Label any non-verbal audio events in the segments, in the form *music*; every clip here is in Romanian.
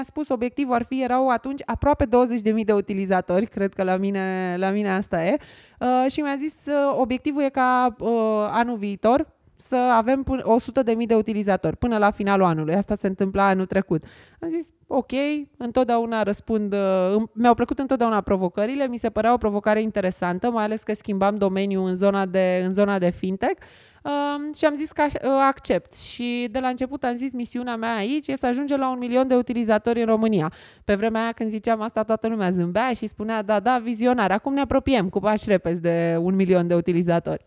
mi-a spus obiectivul ar fi, erau atunci aproape 20.000 de utilizatori, cred că la mine, la mine asta e, uh, și mi-a zis uh, obiectivul e ca uh, anul viitor, să avem 100.000 de utilizatori până la finalul anului. Asta se întâmpla anul trecut. Am zis, ok, întotdeauna răspund, uh, mi-au plăcut întotdeauna provocările, mi se părea o provocare interesantă, mai ales că schimbam domeniul în zona de, în zona de fintech. Um, și am zis că uh, accept. Și de la început am zis misiunea mea aici este să ajungem la un milion de utilizatori în România. Pe vremea aia când ziceam asta toată lumea zâmbea și spunea da, da, vizionar. Acum ne apropiem cu pași repezi de un milion de utilizatori.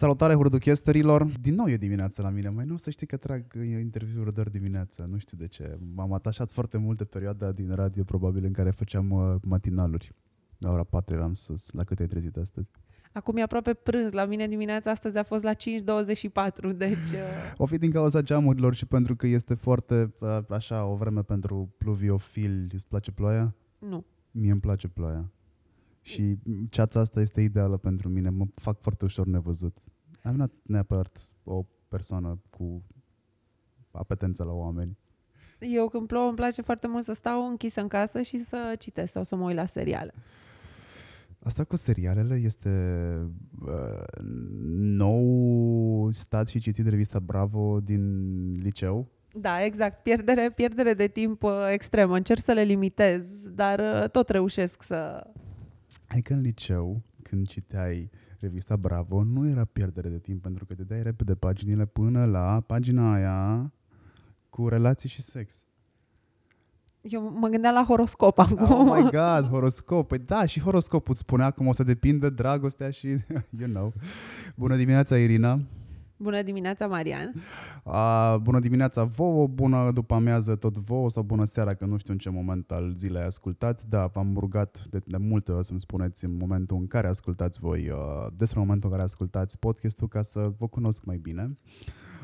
Salutare hurduchesterilor! Din nou e dimineața la mine. Mai nu să știi că trag interviuri doar dimineața. Nu știu de ce. M-am atașat foarte mult de perioada din radio, probabil, în care făceam uh, matinaluri. La ora 4 eram sus. La cât ai trezit astăzi? Acum e aproape prânz. La mine dimineața astăzi a fost la 5.24, deci... Uh... O fi din cauza geamurilor și pentru că este foarte, uh, așa, o vreme pentru pluviofil. Îți place ploaia? Nu. Mie îmi place ploaia. Și ceața asta este ideală pentru mine. Mă fac foarte ușor nevăzut. Am not neapărat o persoană cu apetență la oameni. Eu când plouă îmi place foarte mult să stau închisă în casă și să citesc sau să mă uit la seriale. Asta cu serialele este uh, nou stat și citit revista Bravo din liceu. Da, exact. Pierdere, pierdere de timp uh, extremă. Încerc să le limitez, dar uh, tot reușesc să Hai că în liceu, când citeai revista Bravo, nu era pierdere de timp, pentru că te dai repede paginile până la pagina aia cu relații și sex. Eu mă gândeam la horoscop acum. Oh my god, horoscop. Păi da, și horoscopul spunea cum o să depindă dragostea și, *laughs* you know. Bună dimineața, Irina. Bună dimineața, Marian! A, bună dimineața vouă, bună după amiază tot vouă sau bună seara, că nu știu în ce moment al zilei ascultați. Da, v-am rugat de, de multe ori să-mi spuneți în momentul în care ascultați voi, uh, despre momentul în care ascultați podcastul ca să vă cunosc mai bine.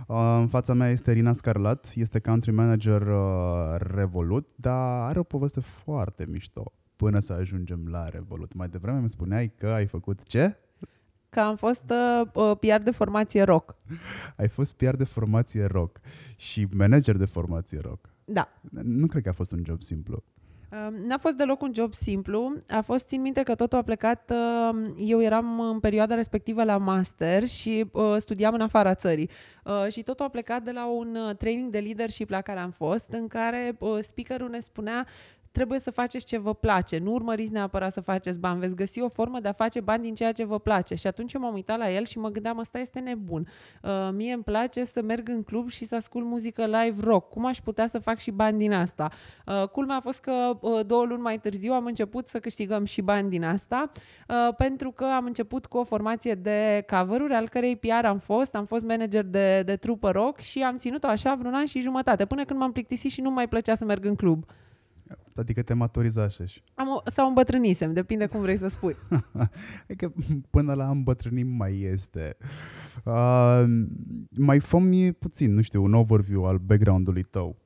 Uh, în fața mea este Rina Scarlat, este country manager uh, Revolut, dar are o poveste foarte mișto până să ajungem la Revolut. Mai devreme îmi spuneai că ai făcut ce? Că am fost uh, uh PR de formație rock. Ai fost PR de formație rock și manager de formație rock. Da. Nu cred că a fost un job simplu. Um, n-a fost deloc un job simplu. A fost, țin minte că totul a plecat, uh, eu eram în perioada respectivă la master și uh, studiam în afara țării. Uh, și totul a plecat de la un training de leadership la care am fost, în care speakerul ne spunea trebuie să faceți ce vă place. Nu urmăriți neapărat să faceți bani. Veți găsi o formă de a face bani din ceea ce vă place. Și atunci m-am uitat la el și mă gândeam, ăsta este nebun. Uh, mie îmi place să merg în club și să ascult muzică live rock. Cum aș putea să fac și bani din asta? Uh, culmea a fost că uh, două luni mai târziu am început să câștigăm și bani din asta, uh, pentru că am început cu o formație de cover al cărei PR am fost. Am fost manager de, de trupă rock și am ținut-o așa vreun an și jumătate, până când m-am plictisit și nu mai plăcea să merg în club. Adică te maturizașeși. Am, sau îmbătrânisem, depinde cum vrei să spui. *laughs* adică până la îmbătrânim mai este. Uh, mai fă puțin, nu știu, un overview al background-ului tău.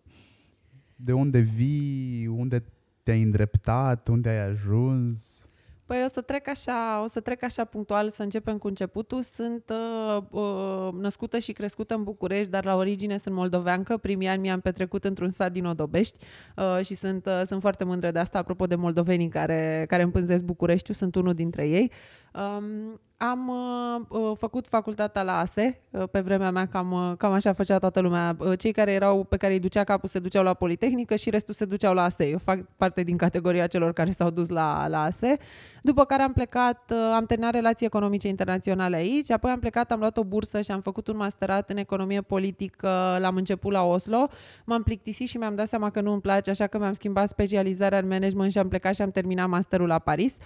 De unde vii, unde te-ai îndreptat, unde ai ajuns? Păi o să trec așa, o să trec așa punctual, să începem cu începutul. Sunt uh, uh, născută și crescută în București, dar la origine sunt moldoveancă. Primii ani mi-am petrecut într-un sat din Odobești uh, și sunt, uh, sunt foarte mândră de asta. Apropo de moldovenii care, care împânzesc Bucureștiul, sunt unul dintre ei. Um, am uh, uh, făcut facultatea la ASE, uh, pe vremea mea cam, uh, cam așa făcea toată lumea. Uh, cei care erau pe care îi ducea capul se duceau la Politehnică și restul se duceau la ASE. Eu fac parte din categoria celor care s-au dus la, la ASE. După care am plecat, uh, am terminat relații economice internaționale aici, apoi am plecat, am luat o bursă și am făcut un masterat în economie politică, l-am început la Oslo. M-am plictisit și mi-am dat seama că nu îmi place, așa că mi-am schimbat specializarea în management și am plecat și am terminat masterul la Paris.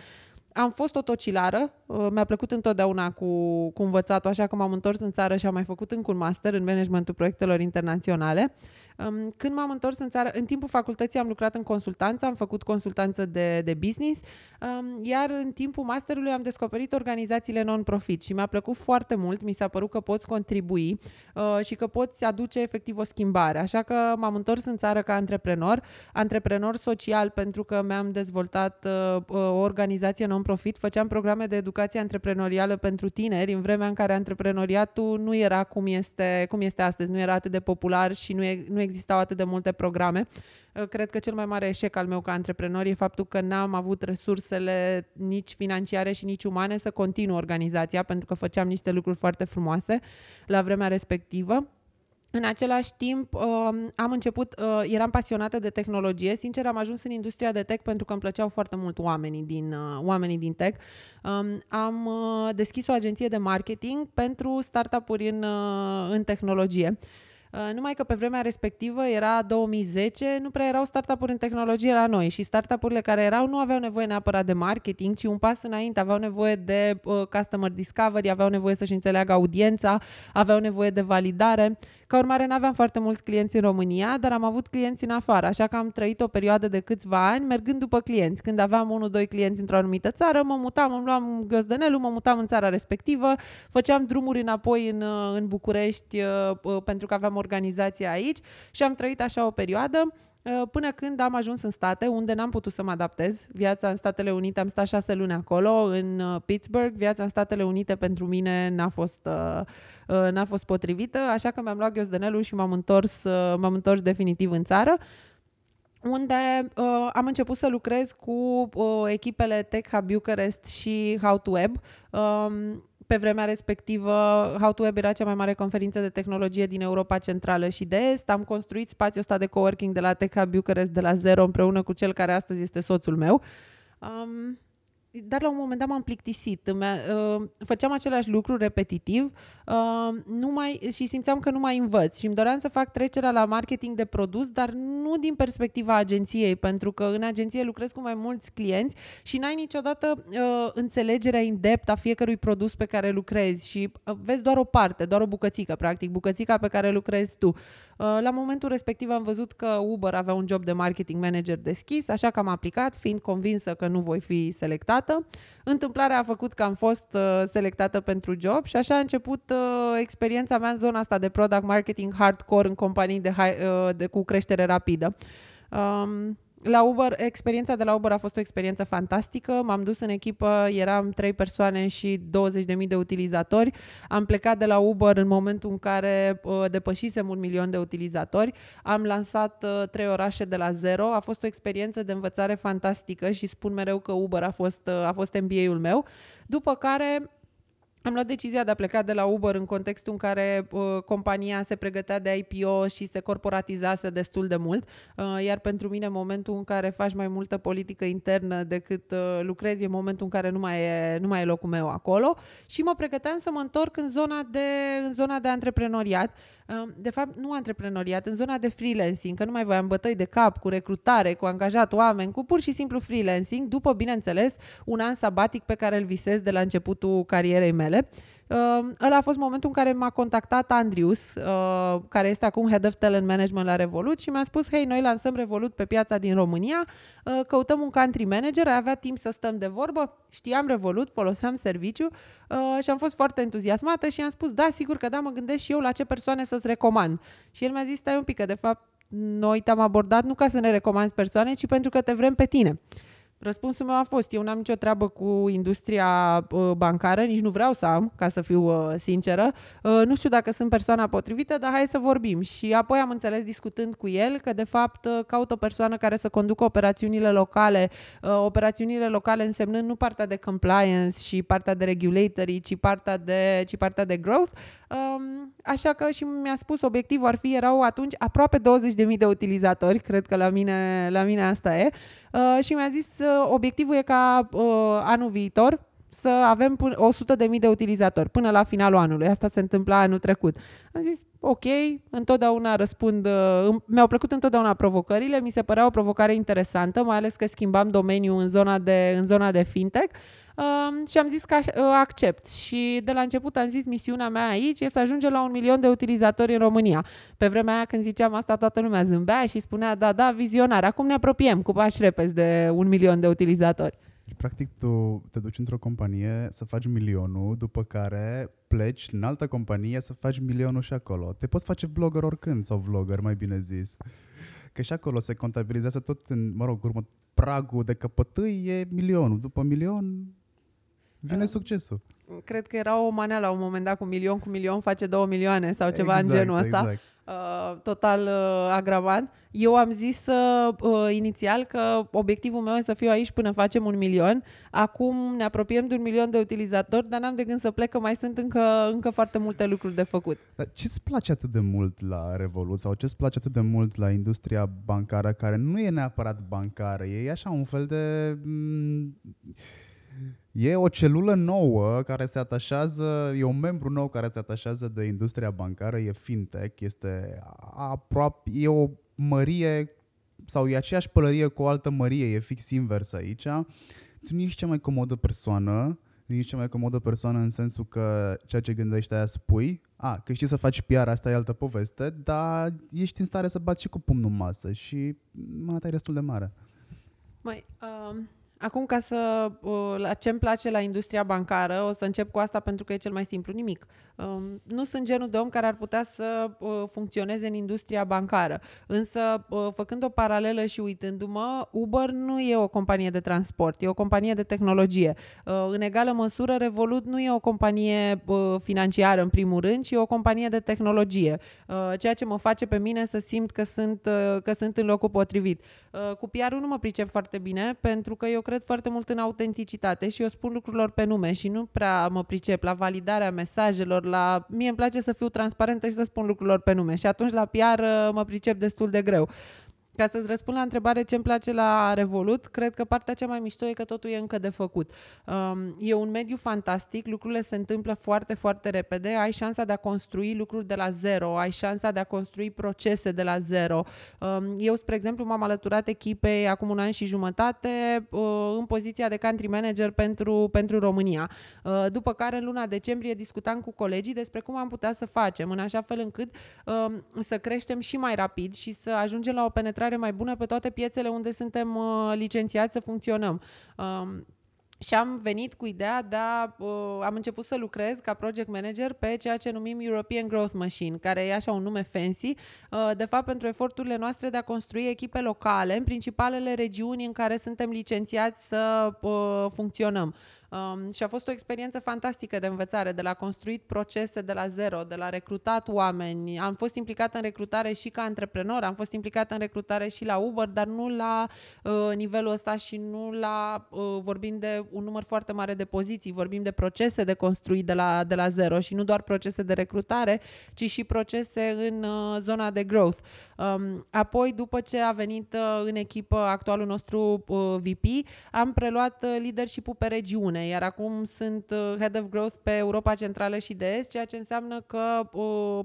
Am fost o tocilară, uh, mi-a plăcut întotdeauna cu, cu învățatul, așa că m-am întors în țară și am mai făcut încă un master în managementul proiectelor internaționale. Um, când m-am întors în țară, în timpul facultății am lucrat în consultanță, am făcut consultanță de, de business, um, iar în timpul masterului am descoperit organizațiile non-profit și mi-a plăcut foarte mult, mi s-a părut că poți contribui uh, și că poți aduce efectiv o schimbare. Așa că m-am întors în țară ca antreprenor, antreprenor social pentru că mi-am dezvoltat uh, uh o organizație non-profit, făceam programe de educație antreprenorială pentru tineri în vremea în care antreprenoriatul nu era cum este, cum este astăzi, nu era atât de popular și nu, e, nu existau atât de multe programe. Uh, cred că cel mai mare eșec al meu ca antreprenor e faptul că n-am avut resursele nici financiare și nici umane să continu organizația, pentru că făceam niște lucruri foarte frumoase la vremea respectivă. În același timp, um, am început, uh, eram pasionată de tehnologie. Sincer, am ajuns în industria de tech pentru că îmi plăceau foarte mult oamenii din, uh, oamenii din tech. Um, am deschis o agenție de marketing pentru startup-uri în, în tehnologie. Uh, numai că pe vremea respectivă era 2010, nu prea erau startup-uri în tehnologie la noi și startup-urile care erau nu aveau nevoie neapărat de marketing, ci un pas înainte, aveau nevoie de uh, customer discovery, aveau nevoie să-și înțeleagă audiența, aveau nevoie de validare. Ca urmare, nu aveam foarte mulți clienți în România, dar am avut clienți în afară, așa că am trăit o perioadă de câțiva ani mergând după clienți. Când aveam unul, doi clienți într-o anumită țară, mă mutam, îmi luam găzdănelul, mă mutam în țara respectivă, făceam drumuri înapoi în, uh, în București uh, pentru că aveam organizația aici și am trăit așa o perioadă. Uh, până când am ajuns în state, unde n-am putut să mă adaptez. Viața în Statele Unite, am stat șase luni acolo, în uh, Pittsburgh. Viața în Statele Unite pentru mine n-a fost, uh, n-a fost potrivită, așa că mi-am luat ghiozdenelul și m-am întors, m-am întors definitiv în țară unde uh, am început să lucrez cu uh, echipele Tech Hub Bucharest și How to Web. Um, pe vremea respectivă, How to Web era cea mai mare conferință de tehnologie din Europa Centrală și de Est. Am construit spațiul ăsta de coworking de la Tech Hub Bucharest de la zero împreună cu cel care astăzi este soțul meu. Um, dar la un moment dat m-am plictisit. Uh, făceam același lucru repetitiv uh, nu mai, și simțeam că nu mai învăț și îmi doream să fac trecerea la marketing de produs, dar nu din perspectiva agenției, pentru că în agenție lucrez cu mai mulți clienți și n-ai niciodată uh, înțelegerea in-depth a fiecărui produs pe care lucrezi și vezi doar o parte, doar o bucățică, practic, bucățica pe care lucrezi tu. La momentul respectiv am văzut că Uber avea un job de marketing manager deschis, așa că am aplicat, fiind convinsă că nu voi fi selectat selectată. Întâmplarea a făcut că am fost uh, selectată pentru job și așa a început uh, experiența mea în zona asta de product marketing hardcore în companii de, high, uh, de cu creștere rapidă. Um, la Uber, experiența de la Uber a fost o experiență fantastică. M-am dus în echipă, eram trei persoane și 20.000 de utilizatori. Am plecat de la Uber în momentul în care uh, depășisem un milion de utilizatori. Am lansat uh, trei orașe de la zero. A fost o experiență de învățare fantastică și spun mereu că Uber a fost, uh, a fost MBA-ul meu. După care am luat decizia de a pleca de la Uber în contextul în care uh, compania se pregătea de IPO și se corporatizase destul de mult, uh, iar pentru mine momentul în care faci mai multă politică internă decât uh, lucrezi e momentul în care nu mai e, nu mai e locul meu acolo. Și mă pregăteam să mă întorc în zona de, în zona de antreprenoriat de fapt, nu antreprenoriat, în zona de freelancing, că nu mai voiam bătăi de cap cu recrutare, cu angajat oameni, cu pur și simplu freelancing, după, bineînțeles, un an sabatic pe care îl visez de la începutul carierei mele. Uh, ăla a fost momentul în care m-a contactat Andrius, uh, care este acum Head of Talent Management la Revolut și mi-a spus, hei, noi lansăm Revolut pe piața din România, uh, căutăm un country manager, ai avea timp să stăm de vorbă, știam Revolut, foloseam serviciu uh, și am fost foarte entuziasmată și i-am spus, da, sigur că da, mă gândesc și eu la ce persoane să-ți recomand. Și el mi-a zis, stai un pic, că de fapt noi te-am abordat nu ca să ne recomanzi persoane, ci pentru că te vrem pe tine. Răspunsul meu a fost, eu n-am nicio treabă cu industria uh, bancară, nici nu vreau să am, ca să fiu uh, sinceră. Uh, nu știu dacă sunt persoana potrivită, dar hai să vorbim. Și apoi am înțeles discutând cu el că de fapt uh, caut o persoană care să conducă operațiunile locale, uh, operațiunile locale însemnând nu partea de compliance și partea de regulatory, ci partea de, ci partea de growth. Um, așa că și mi-a spus obiectivul ar fi, erau atunci aproape 20.000 de utilizatori, cred că la mine, la mine asta e. Uh, și mi-a zis uh, obiectivul e ca uh, anul viitor să avem 100.000 de utilizatori până la finalul anului. Asta se întâmpla anul trecut. Am zis, ok, întotdeauna răspund, uh, mi-au plăcut întotdeauna provocările, mi se părea o provocare interesantă, mai ales că schimbam domeniul în zona de, în zona de fintech. uh, și am zis că uh, accept. Și de la început am zis misiunea mea aici este să ajungem la un milion de utilizatori în România. Pe vremea aia când ziceam asta toată lumea zâmbea și spunea da, da, vizionar. Acum ne apropiem cu pași repezi de un milion de utilizatori. Deci, practic, tu te duci într-o companie să faci milionul, după care pleci în altă companie să faci milionul și acolo. Te poți face blogger oricând, sau vlogger, mai bine zis. Că și acolo se contabilizează tot în, mă rog, urmă, pragul de căpătâi e milionul. După milion vine uh, succesul. Cred că era o manea la un moment dat cu milion cu milion face două milioane sau ceva exact, în genul ăsta. Exact. Uh, total uh, agravant. Eu am zis uh, uh, inițial că obiectivul meu este să fiu aici până facem un milion. Acum ne apropiem de un milion de utilizatori, dar n-am de gând să plec, că mai sunt încă, încă foarte multe lucruri de făcut. Dar ce-ți place atât de mult la Revolut sau ce-ți place atât de mult la industria bancară, care nu e neapărat bancară, e așa un fel de... M- E o celulă nouă care se atașează, e un membru nou care se atașează de industria bancară, e fintech, este aproape, e o mărie sau e aceeași pălărie cu o altă mărie, e fix invers aici. Tu nu ești cea mai comodă persoană, nu ești cea mai comodă persoană în sensul că ceea ce gândești aia spui, a, că știi să faci PR, asta e altă poveste, dar ești în stare să bați și cu pumnul în masă și mâna ta e destul de mare. Mai, um, Acum, ca să, uh, la ce îmi place la industria bancară, o să încep cu asta pentru că e cel mai simplu, nimic. Um, nu sunt genul de om care ar putea să uh, funcționeze în industria bancară. Însă, uh, făcând o paralelă și uitându-mă, Uber nu e o companie de transport, e o companie de tehnologie. În egală măsură, Revolut nu e o companie financiară, în primul rând, ci e o companie de tehnologie. Ceea ce mă face pe mine să simt că sunt, că sunt în locul potrivit. Cu PR-ul nu mă pricep foarte bine, pentru că eu cred foarte mult în autenticitate și eu spun lucrurilor pe nume și nu prea mă pricep la validarea mesajelor, la... Mie îmi place să fiu transparentă și să spun lucrurilor pe nume și atunci la PR uh, mă pricep destul de greu. Ca să-ți răspund la întrebare ce îmi place la Revolut, cred că partea cea mai mișto e că totul e încă de făcut. Um, e un mediu fantastic, lucrurile se întâmplă foarte, foarte repede, ai șansa de a construi lucruri de la zero, ai șansa de a construi procese de la zero. Um, eu, spre exemplu, m-am alăturat echipei acum un an și jumătate uh, în poziția de country manager pentru, pentru România. Uh, după care, în luna decembrie, discutam cu colegii despre cum am putea să facem, în așa fel încât um, să creștem și mai rapid și să ajungem la o penetrare intrare mai bună pe toate piețele unde suntem uh, licențiați să funcționăm. Um, și am venit cu ideea de a, uh, am început să lucrez ca project manager pe ceea ce numim European Growth Machine, care e așa un nume fancy, uh, de fapt pentru eforturile noastre de a construi echipe locale în principalele regiuni în care suntem licențiați să uh, funcționăm. Um, și a fost o experiență fantastică de învățare, de la construit procese de la zero, de la recrutat oameni. Am fost implicată în recrutare și ca antreprenor, am fost implicată în recrutare și la Uber, dar nu la uh, nivelul ăsta și nu la, uh, vorbim de un număr foarte mare de poziții, vorbim de procese de construit de la, de la zero și nu doar procese de recrutare, ci și procese în uh, zona de growth. Um, apoi, după ce a venit uh, în echipă actualul nostru uh, VP, am preluat uh, leadership-ul pe regiune iar acum sunt uh, Head of Growth pe Europa Centrală și de Est, ceea ce înseamnă că uh,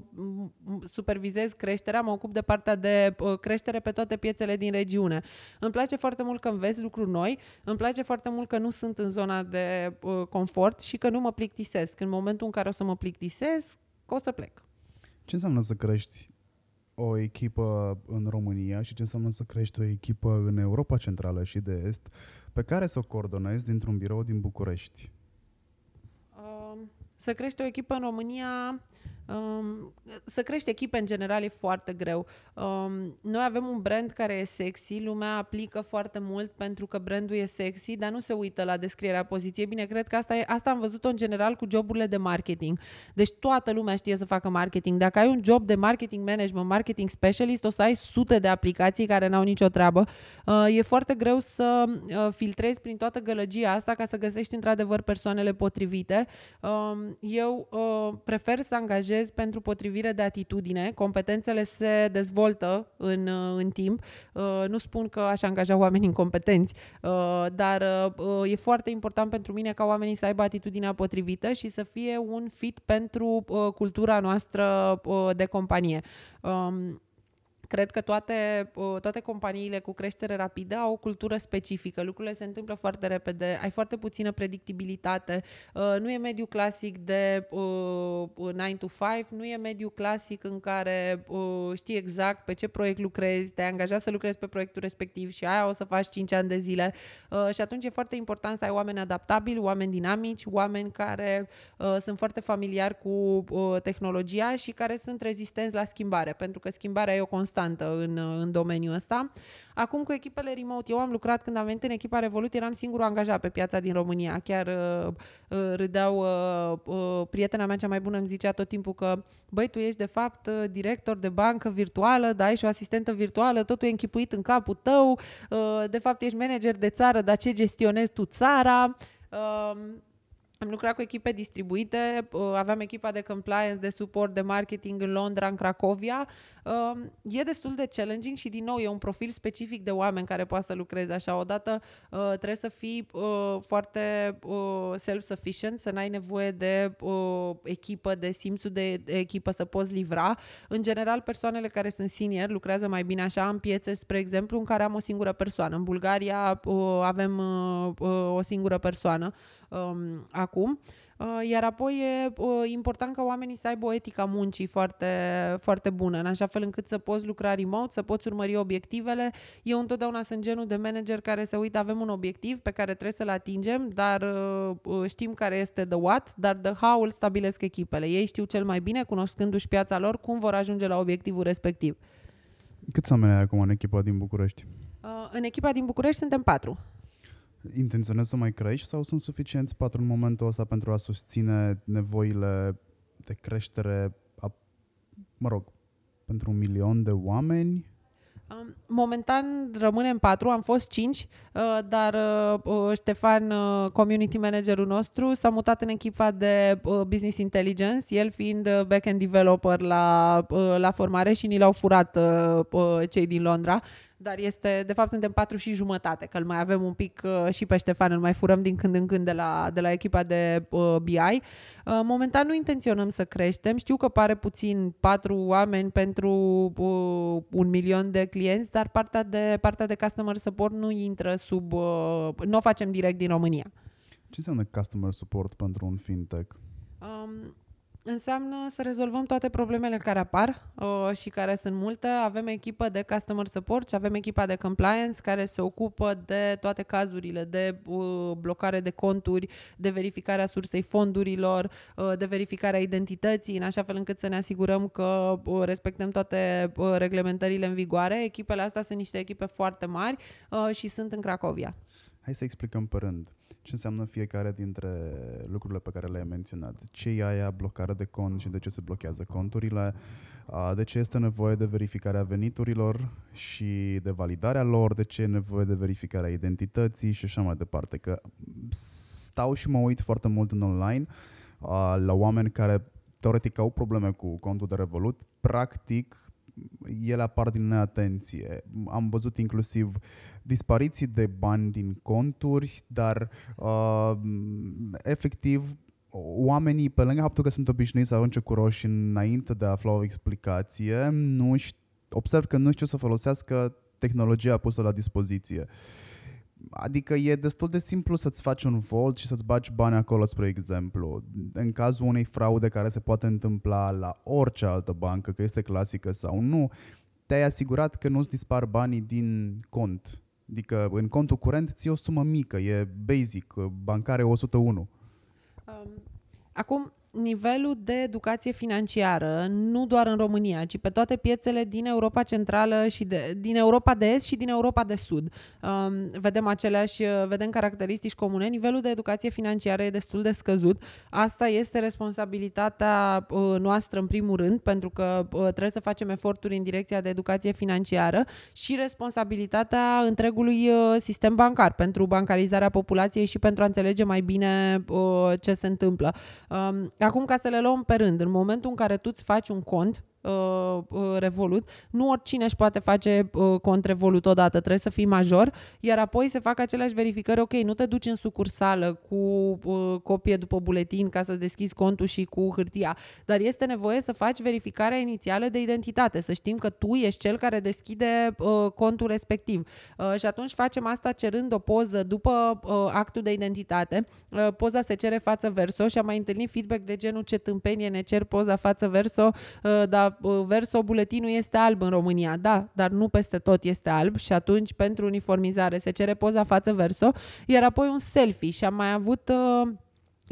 supervizez creșterea, mă ocup de partea de uh, creștere pe toate piețele din regiune. Îmi place foarte mult că înveți lucruri noi, îmi place foarte mult că nu sunt în zona de uh, confort și că nu mă plictisesc. În momentul în care o să mă plictisesc, o să plec. Ce înseamnă să crești o echipă în România și ce înseamnă să crești o echipă în Europa Centrală și de Est pe care să o coordonezi dintr-un birou din București? Să crești o echipă în România Um, să crești echipe în general e foarte greu. Um, noi avem un brand care e sexy, lumea aplică foarte mult pentru că brandul e sexy, dar nu se uită la descrierea poziției. Bine, cred că asta, e, asta am văzut-o în general cu joburile de marketing. Deci toată lumea știe să facă marketing. Dacă ai un job de marketing management, marketing specialist, o să ai sute de aplicații care n-au nicio treabă. Uh, e foarte greu să uh, filtrezi prin toată gălăgia asta ca să găsești într-adevăr persoanele potrivite. Um, eu uh, prefer să angajez lucrezi pentru potrivire de atitudine, competențele se dezvoltă în, în timp. Uh, nu spun că aș angaja oameni incompetenți, uh, dar uh, e foarte important pentru mine ca oamenii să aibă atitudinea potrivită și să fie un fit pentru cultura noastră de companie. Um, Cred că toate, toate companiile cu creștere rapidă au o cultură specifică. Lucrurile se întâmplă foarte repede, ai foarte puțină predictibilitate. Nu e mediu clasic de 9 to 5, nu e mediu clasic în care știi exact pe ce proiect lucrezi, te-ai angajat să lucrezi pe proiectul respectiv și aia o să faci 5 ani de zile. Și atunci e foarte important să ai oameni adaptabili, oameni dinamici, oameni care sunt foarte familiari cu tehnologia și care sunt rezistenți la schimbare, pentru că schimbarea e o constantă constantă în, în domeniul ăsta. Acum cu echipele remote, eu am lucrat când am venit în echipa Revolut, eram singurul angajat pe piața din România. Chiar uh, uh, râdeau, uh, uh, prietena mea cea mai bună îmi zicea tot timpul că băi, tu ești de fapt uh, director de bancă virtuală, da, ai și o asistentă virtuală, totul e închipuit în capul tău, uh, de fapt ești manager de țară, dar ce gestionezi tu țara? Uh, am lucrat cu echipe distribuite, uh, aveam echipa de compliance, de suport, de marketing în Londra, în Cracovia. Um, e destul de challenging și, din nou, e un profil specific de oameni care poate să lucreze așa. Odată uh, trebuie să fii uh, foarte self-sufficient, să n-ai nevoie de echipă, de simțul de echipă să poți livra. În general, persoanele care sunt senior lucrează mai bine așa în piețe, spre exemplu, în care am o singură persoană. În Bulgaria avem o singură persoană um, acum. Uh, iar apoi e uh, important ca oamenii să aibă o etică a muncii foarte, foarte bună, în așa fel încât să poți lucra remote, să poți urmări obiectivele. Eu întotdeauna sunt genul de manager care se uită, avem un obiectiv pe care trebuie să-l atingem, dar uh, știm care este the what, dar the how îl stabilesc echipele. Ei știu cel mai bine, cunoscându-și piața lor, cum vor ajunge la obiectivul respectiv. Câți oameni ai acum în echipa din București? În echipa din București suntem patru. Intenționezi să mai crești sau sunt suficienți patru în momentul ăsta pentru a susține nevoile de creștere, a, mă rog, pentru un milion de oameni? Momentan rămânem patru, am fost cinci, uh, dar uh, uh, Ștefan, community managerul nostru, s-a mutat în echipa de business intelligence, el fiind back-end developer la, la formare și ni l-au furat cei din Londra dar este, de fapt, suntem patru și jumătate, că îl mai avem un pic uh, și pe Ștefan, îl mai furăm din când în când de la, de la echipa de uh, BI. Uh, momentan nu intenționăm să creștem. Știu că pare puțin patru oameni pentru uh, un milion de clienți, dar partea de, partea de customer support nu intră sub... Uh, nu o facem direct din România. Ce înseamnă customer support pentru un fintech? Um, Înseamnă să rezolvăm toate problemele care apar uh, și care sunt multe. Avem echipă de customer support și avem echipa de compliance care se ocupă de toate cazurile de uh, blocare de conturi, de verificarea sursei fondurilor, uh, de verificarea identității, în așa fel încât să ne asigurăm că uh, respectăm toate uh, reglementările în vigoare. Echipele astea sunt niște echipe foarte mari uh, și sunt în Cracovia. Hai să explicăm pe rând ce înseamnă fiecare dintre lucrurile pe care le-ai menționat. Ce e aia blocare de cont și de ce se blochează conturile, de ce este nevoie de verificarea veniturilor și de validarea lor, de ce e nevoie de verificarea identității și așa mai departe. Că stau și mă uit foarte mult în online la oameni care teoretic au probleme cu contul de Revolut, practic ele apar din neatenție. Am văzut inclusiv dispariții de bani din conturi, dar uh, efectiv oamenii, pe lângă faptul că sunt obișnuiți să arunce cu roșii înainte de a afla o explicație, nu știu, observ că nu știu să folosească tehnologia pusă la dispoziție. Adică e destul de simplu să-ți faci un volt și să-ți bagi bani acolo, spre exemplu. În cazul unei fraude care se poate întâmpla la orice altă bancă, că este clasică sau nu, te-ai asigurat că nu-ți dispar banii din cont. Adică în contul curent ți o sumă mică, e basic, bancare 101. Um, acum, nivelul de educație financiară, nu doar în România, ci pe toate piețele din Europa Centrală și de, din Europa de Est și din Europa de Sud. Um, vedem aceleași, vedem caracteristici comune. Nivelul de educație financiară e destul de scăzut. Asta este responsabilitatea uh, noastră în primul rând, pentru că uh, trebuie să facem eforturi în direcția de educație financiară și responsabilitatea întregului uh, sistem bancar pentru bancarizarea populației și pentru a înțelege mai bine uh, ce se întâmplă. Um, Acum, ca să le luăm pe rând, în momentul în care tu îți faci un cont, uh, uh, Revolut. Nu oricine își poate face uh, cont Revolut odată, trebuie să fii major, iar apoi se fac aceleași verificări. Ok, nu te duci în sucursală cu uh, copie după buletin ca să-ți deschizi contul și cu hârtia, dar este nevoie să faci verificarea inițială de identitate, să știm că tu ești cel care deschide uh, contul respectiv. Uh, și atunci facem asta cerând o poză după uh, actul de identitate. Uh, poza se cere față verso și am mai întâlnit feedback de genul ce tâmpenie ne cer poza față verso, uh, dar uh, verso buletinul este alb în România. Da, dar nu peste tot este alb și atunci pentru uniformizare se cere poza față verso, iar apoi un selfie și am mai avut... Uh,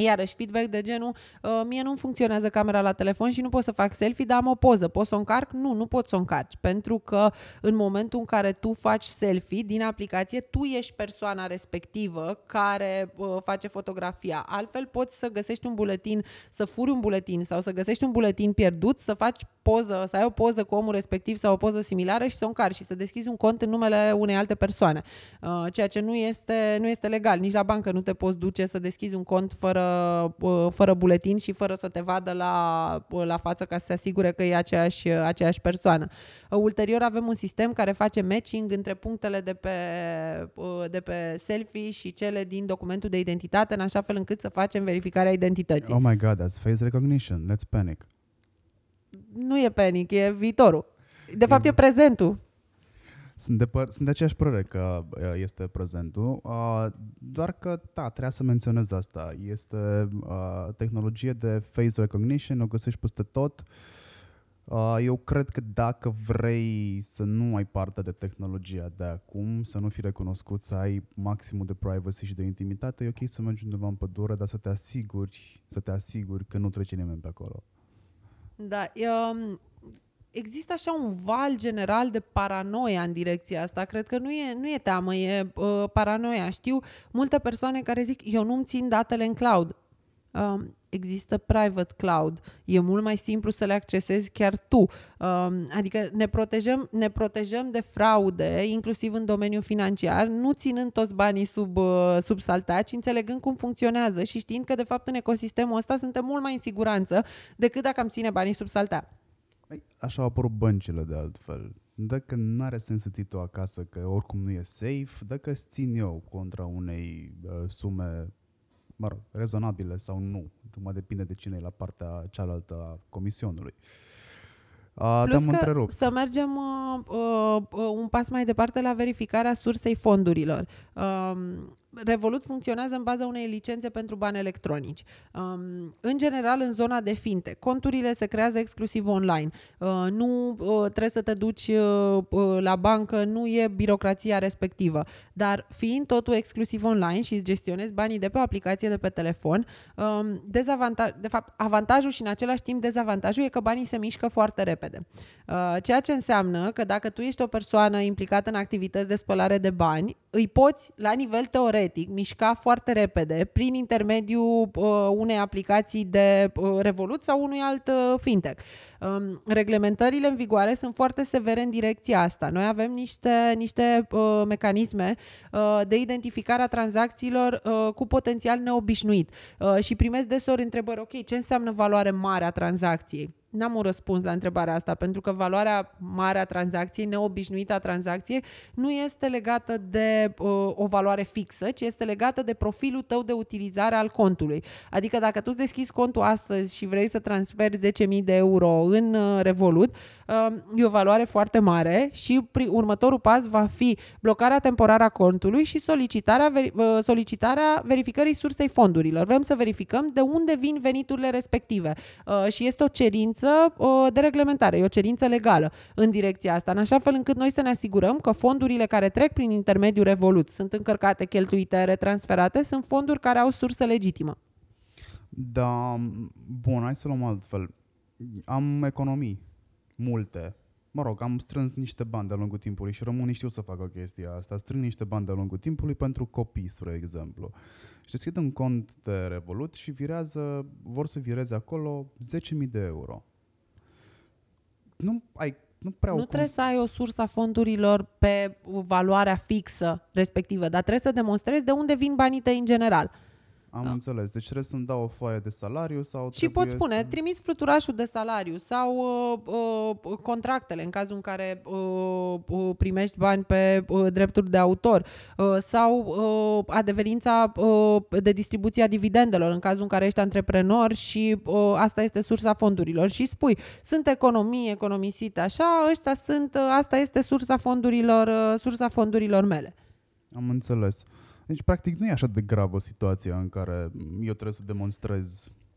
Iarăși, feedback de genul, uh, mie nu funcționează camera la telefon și nu pot să fac selfie, dar am o poză. Pot să o încarc? Nu, nu pot să o încarci. Pentru că în momentul în care tu faci selfie din aplicație, tu ești persoana respectivă care uh, face fotografia. Altfel poți să găsești un buletin, să furi un buletin sau să găsești un buletin pierdut, să faci poză, să ai o poză cu omul respectiv sau o poză similară și să o încarci și să deschizi un cont în numele unei alte persoane. Uh, ceea ce nu este, nu este legal. Nici la bancă nu te poți duce să deschizi un cont fără fără buletin și fără să te vadă la, la față ca să se asigure că e aceeași, aceeași persoană. Ulterior avem un sistem care face matching între punctele de pe, de pe selfie și cele din documentul de identitate, în așa fel încât să facem verificarea identității. Oh my god, that's face recognition. Let's panic. Nu e panic, e viitorul. De fapt, e, e prezentul. Sunt de, păr- sunt de aceeași părere că uh, este prezentul, uh, doar că, da, trebuia să menționez asta. Este uh, tehnologie de face recognition, o găsești peste tot. Eu cred că dacă vrei să nu ai parte de tehnologia de acum, să nu fii recunoscut, să ai maximul de privacy și de intimitate, e ok să mergi undeva în pădure, dar să te asiguri, să te asiguri că nu trece nimeni pe acolo. Da, um, există așa un val general de paranoia în direcția asta. Cred că nu e, nu e teamă, e uh, paranoia. Știu multe persoane care zic, eu nu-mi țin datele în cloud. Uh, există private cloud. E mult mai simplu să le accesezi chiar tu. Uh, adică ne protejăm, ne protejăm de fraude, inclusiv în domeniul financiar, nu ținând toți banii sub, uh, sub saltaci, înțelegând cum funcționează și știind că, de fapt, în ecosistemul ăsta suntem mult mai în siguranță decât dacă am ține banii sub saltea. Păi, așa au apărut băncile de altfel. Dacă nu are sens să ții tu acasă, că oricum nu e safe, dacă îți țin eu contra unei uh, sume, mă rog, rezonabile sau nu, mai depinde de cine e la partea cealaltă a comisionului. Uh, Plus că întrerupt. să mergem uh, uh, un pas mai departe la verificarea sursei fondurilor. Uh, Revolut funcționează în baza unei licențe pentru bani electronici. Um, în general, în zona de finte, conturile se creează exclusiv online. Uh, nu uh, trebuie să te duci uh, uh, la bancă, nu e birocrația respectivă. Dar fiind totul exclusiv online și îți gestionezi banii de pe o aplicație de pe telefon, um, dezavantaj, de fapt, avantajul și în același timp dezavantajul e că banii se mișcă foarte repede. Uh, ceea ce înseamnă că dacă tu ești o persoană implicată în activități de spălare de bani, îi poți, la nivel teoretic, mișca foarte repede prin intermediul uh, unei aplicații de uh, Revolut sau unui alt uh, fintech. Um, reglementările în vigoare sunt foarte severe în direcția asta. Noi avem niște, niște uh, mecanisme uh, de identificare a tranzacțiilor uh, cu potențial neobișnuit uh, și primesc desori întrebări, ok, ce înseamnă valoare mare a tranzacției? N-am un răspuns la întrebarea asta, pentru că valoarea mare a tranzacției, neobișnuită a tranzacției, nu este legată de uh, o valoare fixă, ci este legată de profilul tău de utilizare al contului. Adică dacă tu îți deschizi contul astăzi și vrei să transferi 10.000 de euro în uh, Revolut, uh, e o valoare foarte mare și pri- următorul pas va fi blocarea temporară a contului și solicitarea, veri- uh, solicitarea verificării sursei fondurilor. Vrem să verificăm de unde vin veniturile respective uh, și este o cerință cerință de reglementare, e o cerință legală în direcția asta, în așa fel încât noi să ne asigurăm că fondurile care trec prin intermediul Revolut sunt încărcate, cheltuite, retransferate, sunt fonduri care au sursă legitimă. Da, bun, hai să luăm altfel. Am economii, multe. Mă rog, am strâns niște bani de-a lungul timpului și românii știu să facă chestia asta. Strâng niște bani de-a lungul timpului pentru copii, spre exemplu. Și deschid un cont de Revolut și virează, vor să vireze acolo 10.000 de euro nu ai nu prea Nu trebuie să ai o sursă a fondurilor pe valoarea fixă respectivă, dar trebuie să demonstrezi de unde vin banii tăi în general. Am da. înțeles. Deci trebuie să-mi dau o foaie de salariu sau Și pot spune, să... trimis fluturașul de salariu sau uh, uh, contractele în cazul în care uh, uh, primești bani pe uh, drepturi de autor uh, sau uh, adeverința uh, de distribuție a dividendelor în cazul în care ești antreprenor și uh, asta este sursa fondurilor și spui, sunt economii economisite așa, ăștia sunt, uh, asta este sursa fondurilor, uh, sursa fondurilor mele. Am înțeles. Deci, practic, nu e așa de gravă situația în care eu trebuie să demonstrez Uh,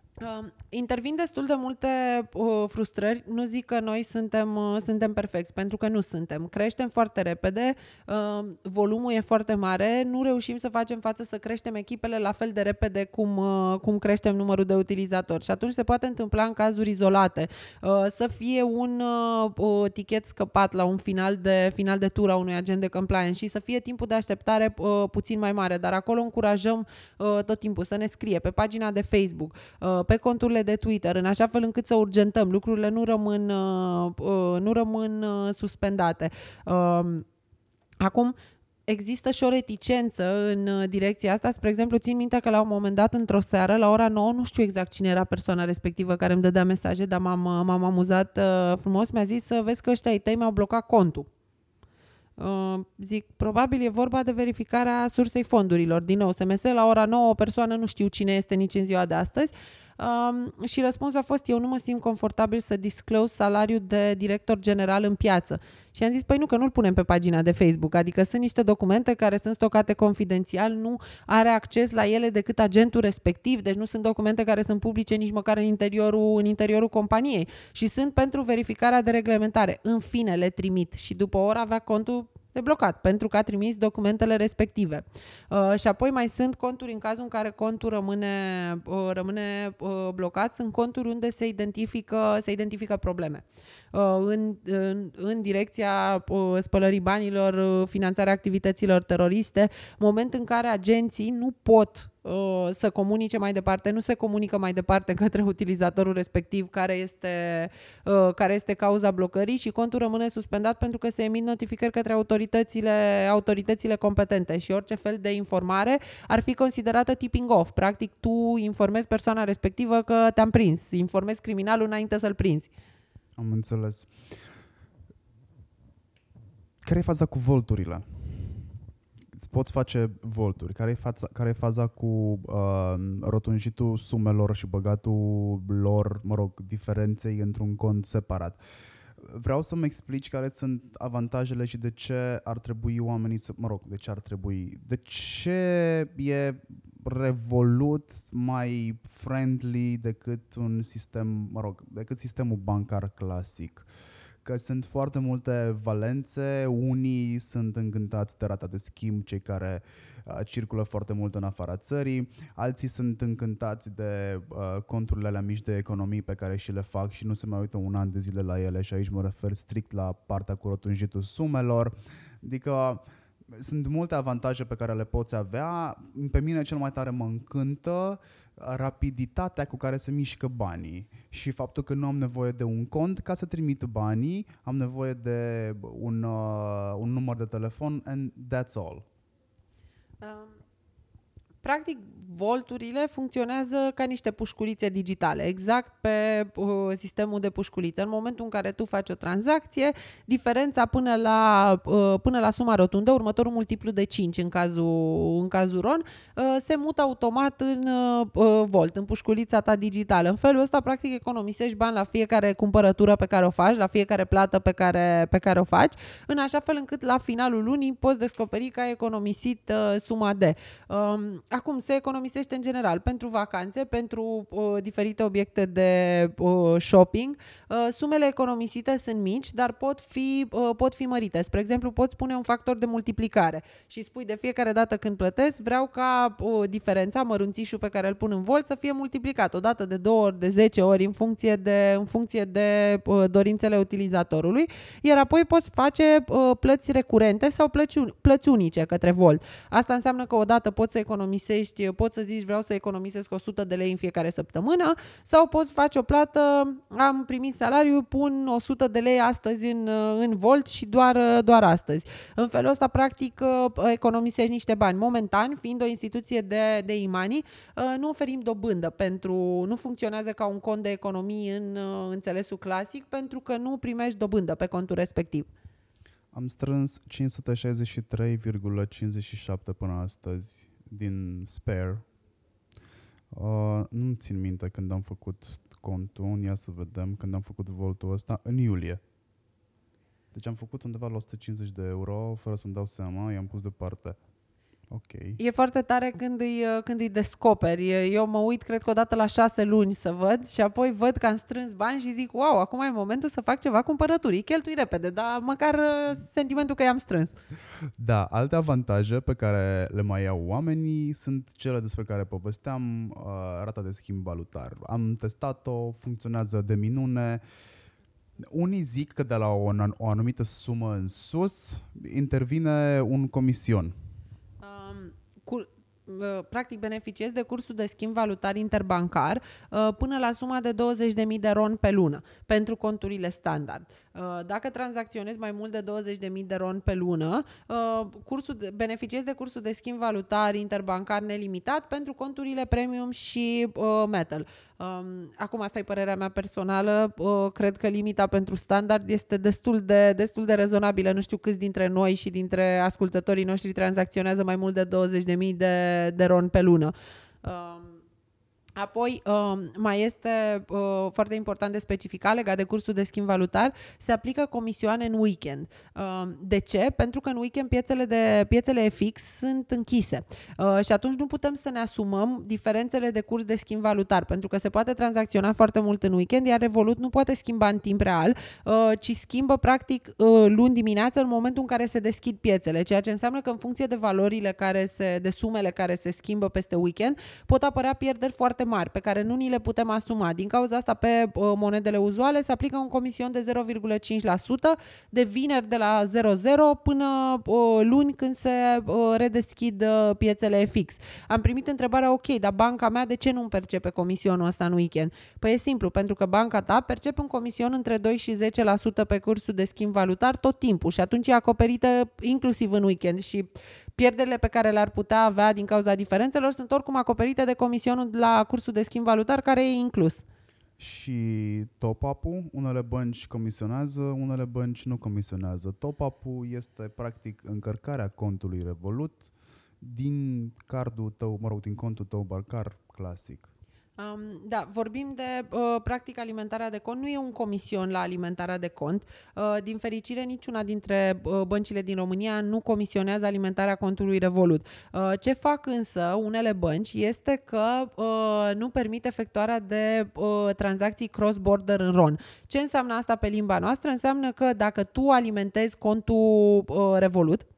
intervin destul de multe uh, frustrări. Nu zic că noi suntem, uh, suntem perfecți, pentru că nu suntem. Creștem foarte repede, uh, volumul e foarte mare, nu reușim să facem față să creștem echipele la fel de repede cum, uh, cum creștem numărul de utilizatori. Și atunci se poate întâmpla în cazuri izolate uh, să fie un uh, tichet scăpat la un final de, final de tur a unui agent de compliance și să fie timpul de așteptare uh, puțin mai mare. Dar acolo încurajăm uh, tot timpul să ne scrie pe pagina de Facebook, uh, pe conturile de Twitter, în așa fel încât să urgentăm. Lucrurile nu rămân, uh, uh, nu rămân uh, suspendate. Um, acum, există și o reticență în direcția asta. Spre exemplu, țin minte că la un moment dat, într-o seară, la ora 9, nu știu exact cine era persoana respectivă care îmi dădea mesaje, dar m-am, m-am amuzat frumos. Mi-a zis să vezi că ăștia ai tăi mi-au blocat contul. Uh, zic, probabil e vorba de verificarea sursei fondurilor. Din nou, SMS la ora 9, o persoană nu știu cine este nici în ziua de astăzi. Um, și răspunsul a fost, eu nu mă simt confortabil să disclose salariul de director general în piață. Și am zis, păi nu, că nu-l punem pe pagina de Facebook, adică sunt niște documente care sunt stocate confidențial, nu are acces la ele decât agentul respectiv, deci nu sunt documente care sunt publice nici măcar în interiorul, în interiorul companiei și sunt pentru verificarea de reglementare. În fine, le trimit și după o oră avea contul de blocat pentru că a trimis documentele respective. Uh, și apoi mai sunt conturi în cazul în care contul rămâne, uh, rămâne uh, blocat, sunt conturi unde se identifică, se identifică probleme. Uh, în, în, în direcția uh, spălării banilor, uh, finanțarea activităților teroriste, moment în care agenții nu pot să comunice mai departe, nu se comunică mai departe către utilizatorul respectiv care este, care este cauza blocării și contul rămâne suspendat pentru că se emit notificări către autoritățile, autoritățile competente și orice fel de informare ar fi considerată tipping off. Practic, tu informezi persoana respectivă că te-am prins, informezi criminalul înainte să-l prinzi. Am înțeles. Care e faza cu volturile? Îți poți face volturi. Care e faza, care e faza cu uh, rotunjitul sumelor și băgatul lor, mă rog, diferenței într-un cont separat? Vreau să-mi explici care sunt avantajele și de ce ar trebui oamenii să, mă rog, de ce ar trebui, de ce e Revolut mai friendly decât un sistem, mă rog, decât sistemul bancar clasic. Că sunt foarte multe valențe, unii sunt încântați de rata de schimb, cei care uh, circulă foarte mult în afara țării, alții sunt încântați de uh, conturile alea mici de economii pe care și le fac și nu se mai uită un an de zile la ele și aici mă refer strict la partea cu rotunjitul sumelor. Adică uh, sunt multe avantaje pe care le poți avea. Pe mine cel mai tare mă încântă rapiditatea cu care se mișcă banii și faptul că nu am nevoie de un cont ca să trimit banii, am nevoie de un, uh, un număr de telefon and that's all. Um Practic, volturile funcționează ca niște pușculițe digitale, exact pe uh, sistemul de pușculiță. În momentul în care tu faci o tranzacție, diferența până la, uh, până la suma rotundă, următorul multiplu de 5 în cazul, în cazul RON, uh, se mută automat în uh, uh, volt, în pușculița ta digitală. În felul ăsta, practic, economisești bani la fiecare cumpărătură pe care o faci, la fiecare plată pe care, pe care o faci, în așa fel încât la finalul lunii poți descoperi că ai economisit uh, suma de. Um, Acum se economisește în general pentru vacanțe, pentru uh, diferite obiecte de uh, shopping. Uh, sumele economisite sunt mici, dar pot fi, uh, pot fi mărite. Spre exemplu, poți pune un factor de multiplicare și spui de fiecare dată când plătesc, vreau ca uh, diferența, mărunțișul pe care îl pun în volt, să fie multiplicat o dată de două ori, de 10 ori, în funcție de, în funcție de uh, dorințele utilizatorului, iar apoi poți face uh, plăți recurente sau plăți, plăți unice către volt. Asta înseamnă că odată poți să economisești economisești, poți să zici vreau să economisesc 100 de lei în fiecare săptămână sau poți face o plată, am primit salariu, pun 100 de lei astăzi în, în Volt și doar, doar astăzi. În felul ăsta, practic, economisești niște bani. Momentan, fiind o instituție de, de imani, nu oferim dobândă pentru, nu funcționează ca un cont de economii în înțelesul clasic pentru că nu primești dobândă pe contul respectiv. Am strâns 563,57 până astăzi din Spare. Uh, nu țin minte când am făcut contul, ia să vedem, când am făcut voltul ăsta, în iulie. Deci am făcut undeva la 150 de euro, fără să-mi dau seama, i-am pus deoparte. Ok. E foarte tare când îi, când îi descoperi. Eu mă uit, cred că o dată la șase luni să văd și apoi văd că am strâns bani și zic, wow, acum e momentul să fac ceva cumpărături. Îi cheltui repede, dar măcar uh, sentimentul că i-am strâns. Da, alte avantaje pe care le mai au oamenii sunt cele despre care povesteam, uh, rata de schimb valutar. Am testat-o, funcționează de minune. Unii zic că de la o, o anumită sumă în sus intervine un comision practic beneficiezi de cursul de schimb valutar interbancar uh, până la suma de 20.000 de ron pe lună pentru conturile standard. Uh, dacă tranzacționezi mai mult de 20.000 de ron pe lună, uh, cursul de, beneficiezi de cursul de schimb valutar interbancar nelimitat pentru conturile premium și metal. Um, acum asta e părerea mea personală, cred că limita pentru standard este destul de, destul de rezonabilă. Nu știu câți dintre noi și dintre ascultătorii noștri tranzacționează mai mult de 20.000 de, de ron pe lună. Um, Apoi, uh, mai este uh, foarte important de specificat legat de cursul de schimb valutar, se aplică comisioane în weekend. Uh, de ce? Pentru că în weekend piețele, de, piețele FX sunt închise și atunci nu putem să ne asumăm diferențele de curs de schimb valutar, pentru că se poate tranzacționa foarte mult în weekend, iar Revolut nu poate schimba în timp real, ci schimbă practic luni dimineață în momentul în care se deschid piețele, ceea ce înseamnă că în funcție de valorile care se, de sumele care se schimbă peste weekend, pot apărea pierderi foarte foarte mari pe care nu ni le putem asuma. Din cauza asta, pe uh, monedele uzuale se aplică un comision de 0,5% de vineri de la 0,0 până uh, luni când se uh, redeschid piețele fix. Am primit întrebarea, ok, dar banca mea de ce nu percepe comisionul ăsta în weekend? Păi e simplu, pentru că banca ta percepe un comision între 2 și 10% pe cursul de schimb valutar tot timpul și atunci e acoperită inclusiv în weekend și pierderile pe care le-ar putea avea din cauza diferențelor sunt oricum acoperite de comisionul la cursul de schimb valutar care e inclus. Și top-up-ul, unele bănci comisionează, unele bănci nu comisionează. Top-up-ul este practic încărcarea contului Revolut din cardul tău, mă rog, din contul tău bancar clasic. Um, da, vorbim de uh, practic alimentarea de cont. Nu e un comision la alimentarea de cont. Uh, din fericire, niciuna dintre uh, băncile din România nu comisionează alimentarea contului Revolut. Uh, ce fac însă unele bănci este că uh, nu permit efectuarea de uh, tranzacții cross-border în RON. Ce înseamnă asta pe limba noastră? Înseamnă că dacă tu alimentezi contul uh, Revolut, Uh,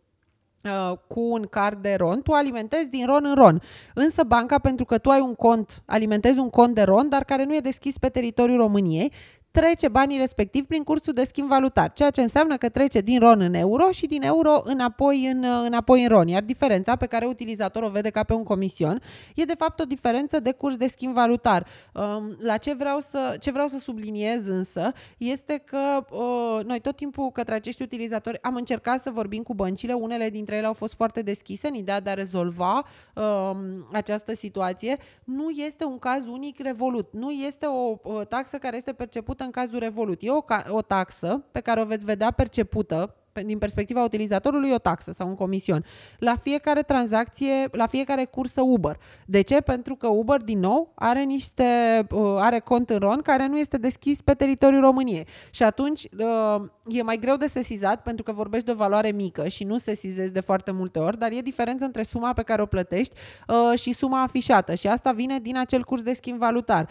cu un card de RON, tu alimentezi din RON în RON. Însă banca, pentru că tu ai un cont, alimentezi un cont de RON, dar care nu e deschis pe teritoriul României, trece banii respectiv prin cursul de schimb valutar, ceea ce înseamnă că trece din RON în euro și din euro înapoi în, înapoi în RON. Iar diferența pe care utilizatorul o vede ca pe un comision e de fapt o diferență de curs de schimb valutar. Um, la ce vreau să, ce vreau să subliniez însă este că uh, noi tot timpul către acești utilizatori am încercat să vorbim cu băncile, unele dintre ele au fost foarte deschise în ideea de a rezolva um, această situație. Nu este un caz unic Revolut, nu este o, o taxă care este percepută în cazul Revolut. E o, o taxă pe care o veți vedea percepută din perspectiva utilizatorului, o taxă sau un comision. La fiecare tranzacție, la fiecare cursă Uber. De ce? Pentru că Uber, din nou, are niște, uh, are cont în RON care nu este deschis pe teritoriul României. Și atunci uh, e mai greu de sesizat pentru că vorbești de o valoare mică și nu sesizezi de foarte multe ori, dar e diferența între suma pe care o plătești uh, și suma afișată și asta vine din acel curs de schimb valutar.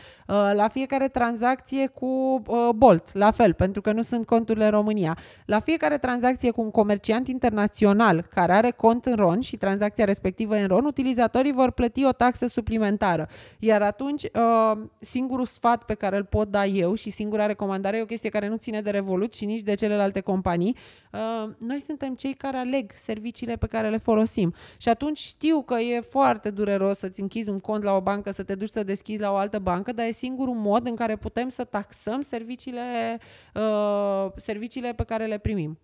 La fiecare tranzacție cu Bolt, la fel, pentru că nu sunt conturile în România. La fiecare tranzacție tranzacție cu un comerciant internațional care are cont în RON și tranzacția respectivă în RON, utilizatorii vor plăti o taxă suplimentară. Iar atunci, uh, singurul sfat pe care îl pot da eu și singura recomandare e o chestie care nu ține de Revolut și nici de celelalte companii. Uh, noi suntem cei care aleg serviciile pe care le folosim. Și atunci știu că e foarte dureros să-ți închizi un cont la o bancă, să te duci să deschizi la o altă bancă, dar e singurul mod în care putem să taxăm serviciile, uh, serviciile pe care le primim.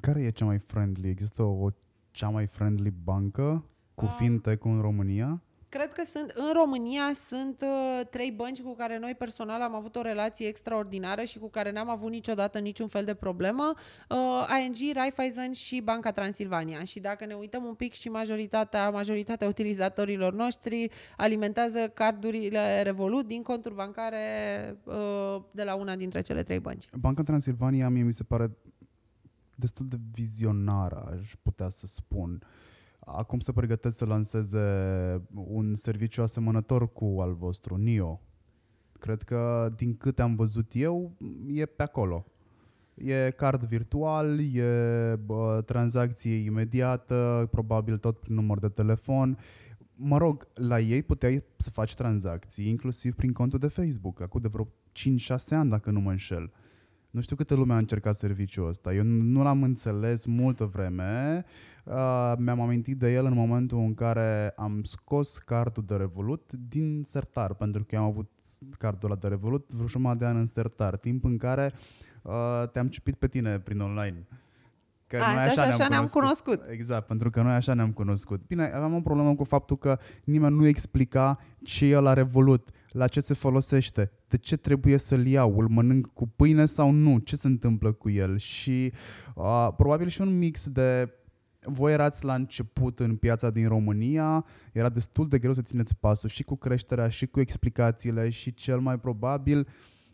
Care e cea mai friendly? Există o cea mai friendly bancă cu Ah. fintech în România? Cred că sunt, în România sunt uh, trei bănci cu care noi personal am avut o relație extraordinară și cu care n-am avut niciodată niciun fel de problemă. Uh, ING, Raiffeisen și Banca Transilvania. Și dacă ne uităm un pic și majoritatea, majoritatea utilizatorilor noștri alimentează cardurile Revolut din conturi bancare uh, de la una dintre cele trei bănci. Banca Transilvania mie mi se pare destul de vizionară, aș putea să spun. Acum se pregătesc să lanseze un serviciu asemănător cu al vostru, NIO. Cred că, din câte am văzut eu, e pe acolo. E card virtual, e bă, tranzacție imediată, probabil tot prin număr de telefon. Mă rog, la ei puteai să faci tranzacții, inclusiv prin contul de Facebook, acum de vreo 5-6 ani, dacă nu mă înșel. Nu știu câte lume a încercat serviciul ăsta. Eu nu l-am înțeles multă vreme. Uh, mi-am amintit de el în momentul în care am scos cardul de Revolut din sertar, pentru că eu am avut cardul ăla de Revolut vreo jumătate de an în sertar, timp în care uh, te-am cipit pe tine prin online. Că A, și așa- așa ne-am cunoscut. Exact, pentru că noi așa ne-am cunoscut. Bine, aveam o problemă cu faptul că nimeni nu explica ce e la Revolut, la ce se folosește, de ce trebuie să-l iau, îl mănânc cu pâine sau nu, ce se întâmplă cu el. Și uh, probabil și un mix de voi erați la început în piața din România, era destul de greu să țineți pasul și cu creșterea și cu explicațiile și cel mai probabil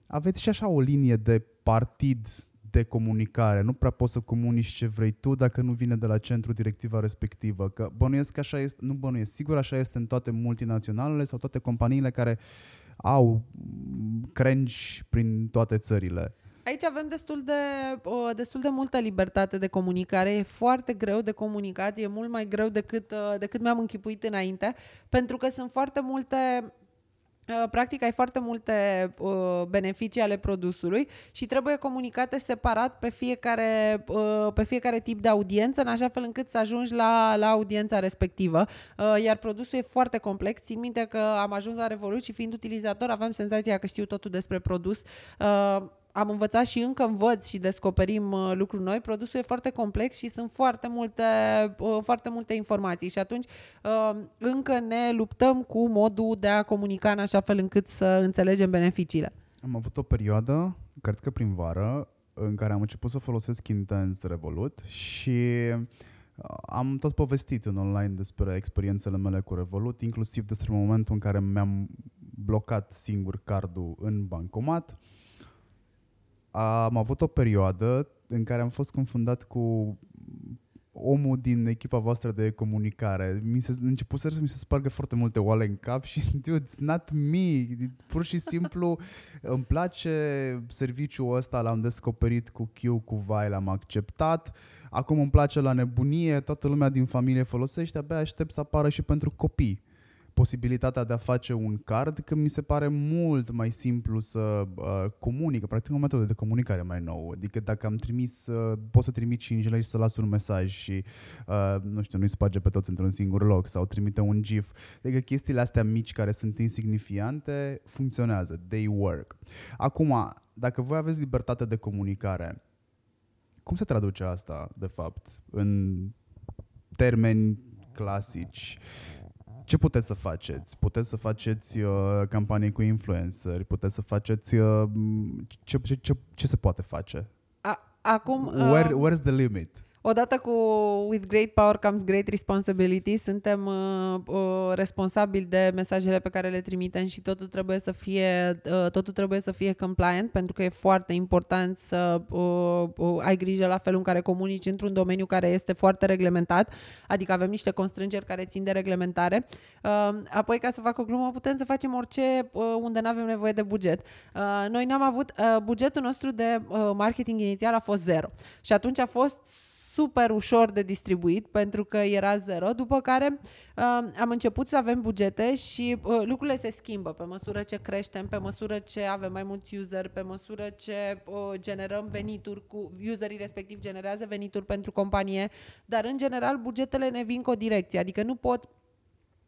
aveți și așa o linie de partid de comunicare. Nu prea poți să comunici ce vrei tu dacă nu vine de la centru directiva respectivă. Că bănuiesc că așa este, nu bănuiesc, sigur așa este în toate multinaționalele sau toate companiile care au mm, crengi prin toate țările. Aici avem destul de, uh, destul de multă libertate de comunicare, e foarte greu de comunicat, e mult mai greu decât, uh, decât mi-am închipuit înainte, pentru că sunt foarte multe uh, Practic ai foarte multe uh, beneficii ale produsului și trebuie comunicate separat pe fiecare, uh, pe fiecare tip de audiență, în așa fel încât să ajungi la, la audiența respectivă. Uh, iar produsul e foarte complex. Țin minte că am ajuns la Revolut și fiind utilizator aveam senzația că știu totul despre produs. Uh, am învățat și încă învăț și descoperim uh, lucruri noi. Produsul e foarte complex și sunt foarte multe, uh, foarte multe informații și atunci uh, încă ne luptăm cu modul de a comunica în așa fel încât să înțelegem beneficiile. Am avut o perioadă, cred că prin vară, în care am început să folosesc intens Revolut și uh, am tot povestit în online despre experiențele mele cu Revolut, inclusiv despre momentul în care mi-am blocat singur cardul în bancomat. Am avut o perioadă în care am fost confundat cu omul din echipa voastră de comunicare. Mi se început să mi se spargă foarte multe oale în cap și, *laughs* dude, it's not me. Pur și simplu îmi place serviciul ăsta, l-am descoperit cu Q, cu Vai, l-am acceptat. Acum îmi place la nebunie, toată lumea din familie folosește, abia aștept să apară și pentru copii posibilitatea de a face un card, că mi se pare mult mai simplu să uh, comunică, practic o metodă de comunicare mai nouă. Adică dacă am trimis, uh, pot să trimit 5 lei și să las un mesaj și, uh, nu știu, nu-i sparge pe toți într-un singur loc sau trimite un GIF. Adică chestiile astea mici care sunt insignifiante funcționează, they work. Acum, dacă voi aveți libertate de comunicare, cum se traduce asta, de fapt, în termeni clasici? Ce puteți să faceți? Puteți să faceți uh, campanii cu influenceri, puteți să faceți uh, ce, ce, ce, ce se poate face? A, acum, Where, uh, where's the limit? Odată cu With Great Power Comes Great Responsibility, suntem uh, uh, responsabili de mesajele pe care le trimitem și totul trebuie să fie, uh, totul trebuie să fie compliant, pentru că e foarte important să uh, uh, ai grijă la felul în care comunici într-un domeniu care este foarte reglementat, adică avem niște constrângeri care țin de reglementare. Uh, apoi, ca să fac o glumă, putem să facem orice uh, unde nu avem nevoie de buget. Uh, noi n-am avut, uh, bugetul nostru de uh, marketing inițial a fost zero și atunci a fost super ușor de distribuit pentru că era zero, după care uh, am început să avem bugete și uh, lucrurile se schimbă pe măsură ce creștem, pe măsură ce avem mai mulți user, pe măsură ce uh, generăm venituri cu userii respectiv generează venituri pentru companie, dar în general bugetele ne vin cu o direcție, adică nu pot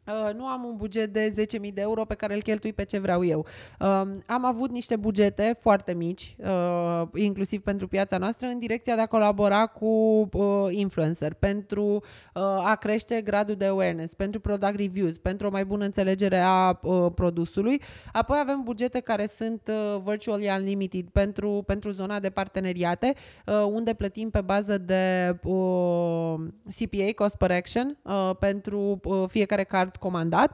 Uh, nu am un buget de 10.000 de euro pe care îl cheltui pe ce vreau eu. Uh, am avut niște bugete foarte mici, uh, inclusiv pentru piața noastră, în direcția de a colabora cu uh, influencer, pentru uh, a crește gradul de awareness, pentru product reviews, pentru o mai bună înțelegere a uh, produsului. Apoi avem bugete care sunt uh, virtually unlimited pentru, pentru zona de parteneriate, uh, unde plătim pe bază de uh, CPA, cost per action, uh, pentru uh, fiecare card comandat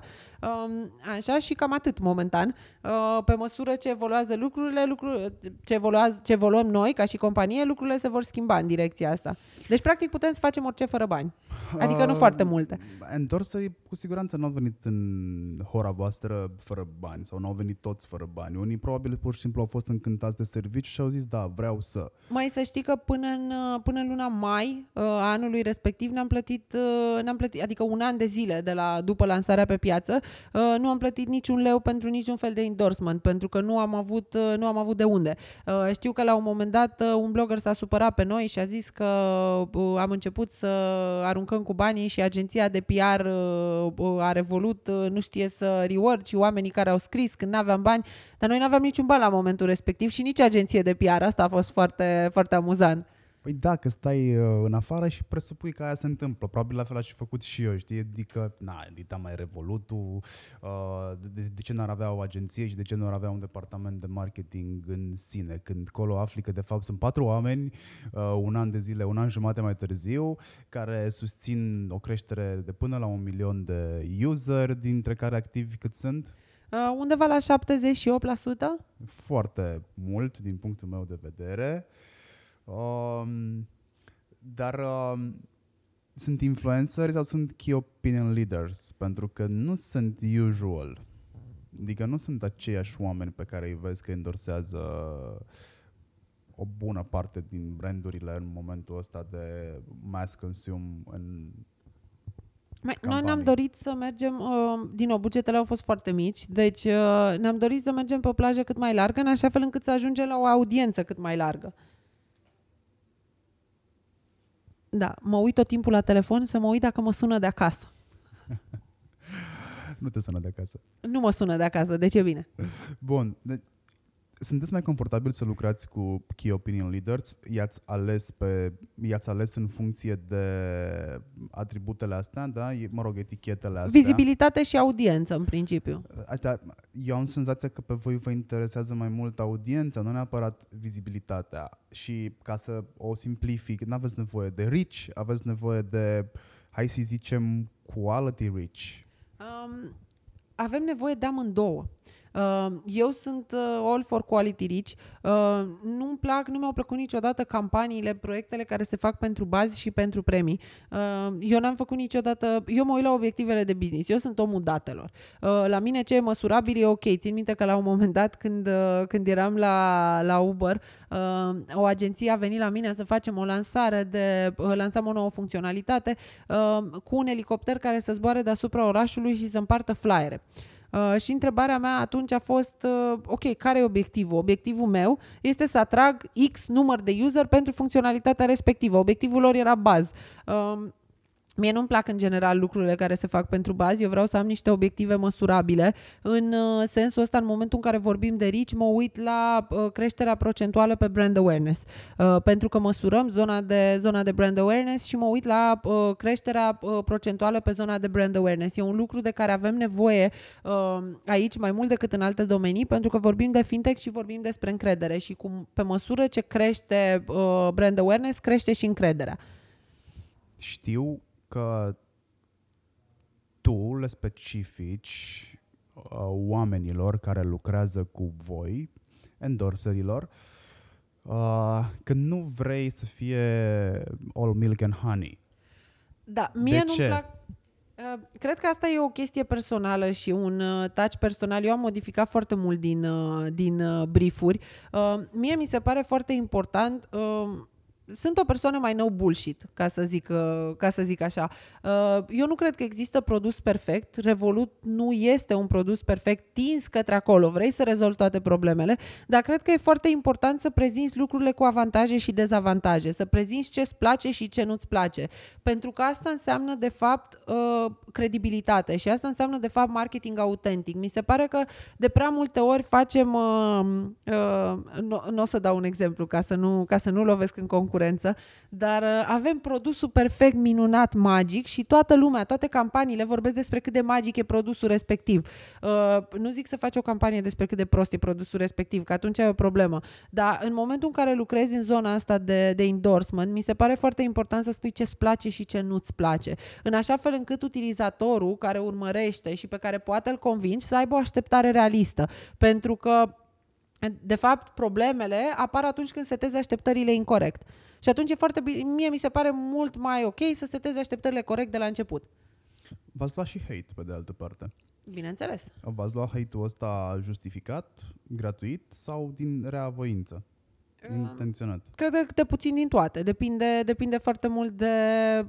Așa și cam atât momentan. Uh, pe măsură ce evoluează lucrurile, lucruri, ce, evoluează, ce evoluăm noi ca și companie, lucrurile se vor schimba în direcția asta. Deci, practic, putem să facem orice fără bani. Adică nu uh, foarte multe. Endorsării cu siguranță nu au venit în hora voastră fără bani sau nu au venit toți fără bani. Unii probabil pur și simplu au fost încântați de serviciu și au zis da, vreau să. Mai să știi că până în, uh, până în luna mai uh, anului respectiv ne-am plătit, ne-am plătit, adică un an de zile de la, după lansarea pe piață, Uh, nu am plătit niciun leu pentru niciun fel de endorsement, pentru că nu am avut, uh, nu am avut de unde. Uh, știu că la un moment dat un blogger s-a supărat pe noi și a zis că am început să aruncăm cu banii și agenția de PR a revolut, nu știe să reward și oamenii care au scris când nu aveam bani, dar noi nu aveam niciun ban la momentul respectiv și nici agenție de PR. Asta a fost foarte, foarte amuzant. Păi da, că stai uh, în afară și presupui că aia se întâmplă. Probabil la fel aș fi făcut și eu, știi? Adică, na, edita mai Revolutul, uh, de, de ce n-ar avea o agenție și de ce nu ar avea un departament de marketing în sine? Când colo afli că de fapt sunt patru oameni, uh, un an de zile, un an jumate mai târziu, care susțin o creștere de până la un milion de user, dintre care activi cât sunt? Uh, undeva la 78%. Foarte mult din punctul meu de vedere. Uh, Um, dar um, sunt influenceri sau sunt key opinion leaders? Pentru că nu sunt usual. Adică nu sunt aceiași oameni pe care îi vezi că endorsează o bună parte din brandurile în momentul ăsta de mass consume în mai, noi ne-am dorit să mergem, uh, din nou, bugetele au fost foarte mici, deci uh, ne-am dorit să mergem pe o plajă cât mai largă, în așa fel încât să ajungem la o audiență cât mai largă. Da, mă uit tot timpul la telefon să mă uit dacă mă sună de acasă. *laughs* nu te sună de acasă. Nu mă sună de acasă, de ce bine? Bun, de- sunteți mai confortabil să lucrați cu Key Opinion Leaders? I-ați ales, pe, i-ați ales în funcție de atributele astea, da? Mă rog, etichetele astea. Vizibilitate și audiență, în principiu. Eu am senzația că pe voi vă interesează mai mult audiența, nu neapărat vizibilitatea. Și ca să o simplific, nu aveți nevoie de reach, aveți nevoie de, hai să zicem, quality reach. Um, avem nevoie de amândouă. Uh, eu sunt uh, all for quality rich. Uh, nu-mi plac, nu mi-au plăcut niciodată campaniile, proiectele care se fac pentru bazi și pentru premii. Eu n-am făcut niciodată, eu mă uit la obiectivele de business, eu sunt omul datelor. La mine ce e măsurabil e ok. Țin minte că la un moment dat când, când eram la, la Uber, o agenție a venit la mine să facem o lansare de, lansăm o nouă funcționalitate cu un elicopter care să zboare deasupra orașului și să împartă flyere. Uh, și întrebarea mea atunci a fost, uh, ok, care e obiectivul? Obiectivul meu este să atrag X număr de user pentru funcționalitatea respectivă. Obiectivul lor era baz. Uh, Mie nu-mi plac în general lucrurile care se fac pentru bazi, eu vreau să am niște obiective măsurabile. În uh, sensul ăsta, în momentul în care vorbim de RICI, mă uit la uh, creșterea procentuală pe brand awareness, uh, pentru că măsurăm zona de, zona de brand awareness și mă uit la creșterea procentuală pe zona de brand awareness. E un lucru de care avem nevoie aici mai mult decât în alte domenii, pentru că vorbim de fintech și vorbim despre încredere și cum pe măsură ce crește brand awareness, crește și încrederea. știu că tu le specifici uh, oamenilor care lucrează cu voi, endorserilor, uh, că nu vrei să fie all milk and honey. Da, mie De nu ce? plac... Uh, Cred că asta e o chestie personală și un uh, touch personal. Eu am modificat foarte mult din, uh, din uh, briefuri. Uh, Mie mi se pare foarte important uh, sunt o persoană mai nou bullshit, ca să zic, uh, ca să zic așa. Uh, Eu nu cred că există produs perfect. Revolut nu este un produs perfect tins către acolo. Vrei să rezolvi toate problemele, dar cred că e foarte important să prezinți lucrurile cu avantaje și dezavantaje, să prezinți ce-ți place și ce nu-ți place. Pentru că asta înseamnă, de fapt, uh, credibilitate și asta înseamnă, de fapt, marketing autentic. Mi se pare că de prea multe ori facem... Uh, uh, nu, nu o să dau un exemplu ca să nu, ca să nu lovesc în concurență, dar uh, avem produsul perfect, minunat, magic și toată lumea, toate campaniile vorbesc despre cât de magic e produsul respectiv. Uh, nu zic să faci o campanie despre cât de prost e produsul respectiv, că atunci ai o problemă. Dar în momentul în care lucrezi în zona asta de, de endorsement, mi se pare foarte important să spui ce-ți place și ce nu-ți place. În așa fel încât utilizatorul care urmărește și pe care poate îl convingi să aibă o așteptare realistă. Pentru că de fapt, problemele apar atunci când setezi așteptările incorrect. Și atunci e foarte bine, mie mi se pare mult mai ok să setezi așteptările corect de la început. V-ați luat și hate pe de altă parte. Bineînțeles. V-ați luat hate-ul ăsta justificat, gratuit sau din rea voință? Intenționat. Cred că câte puțin din toate. Depinde, depinde foarte mult de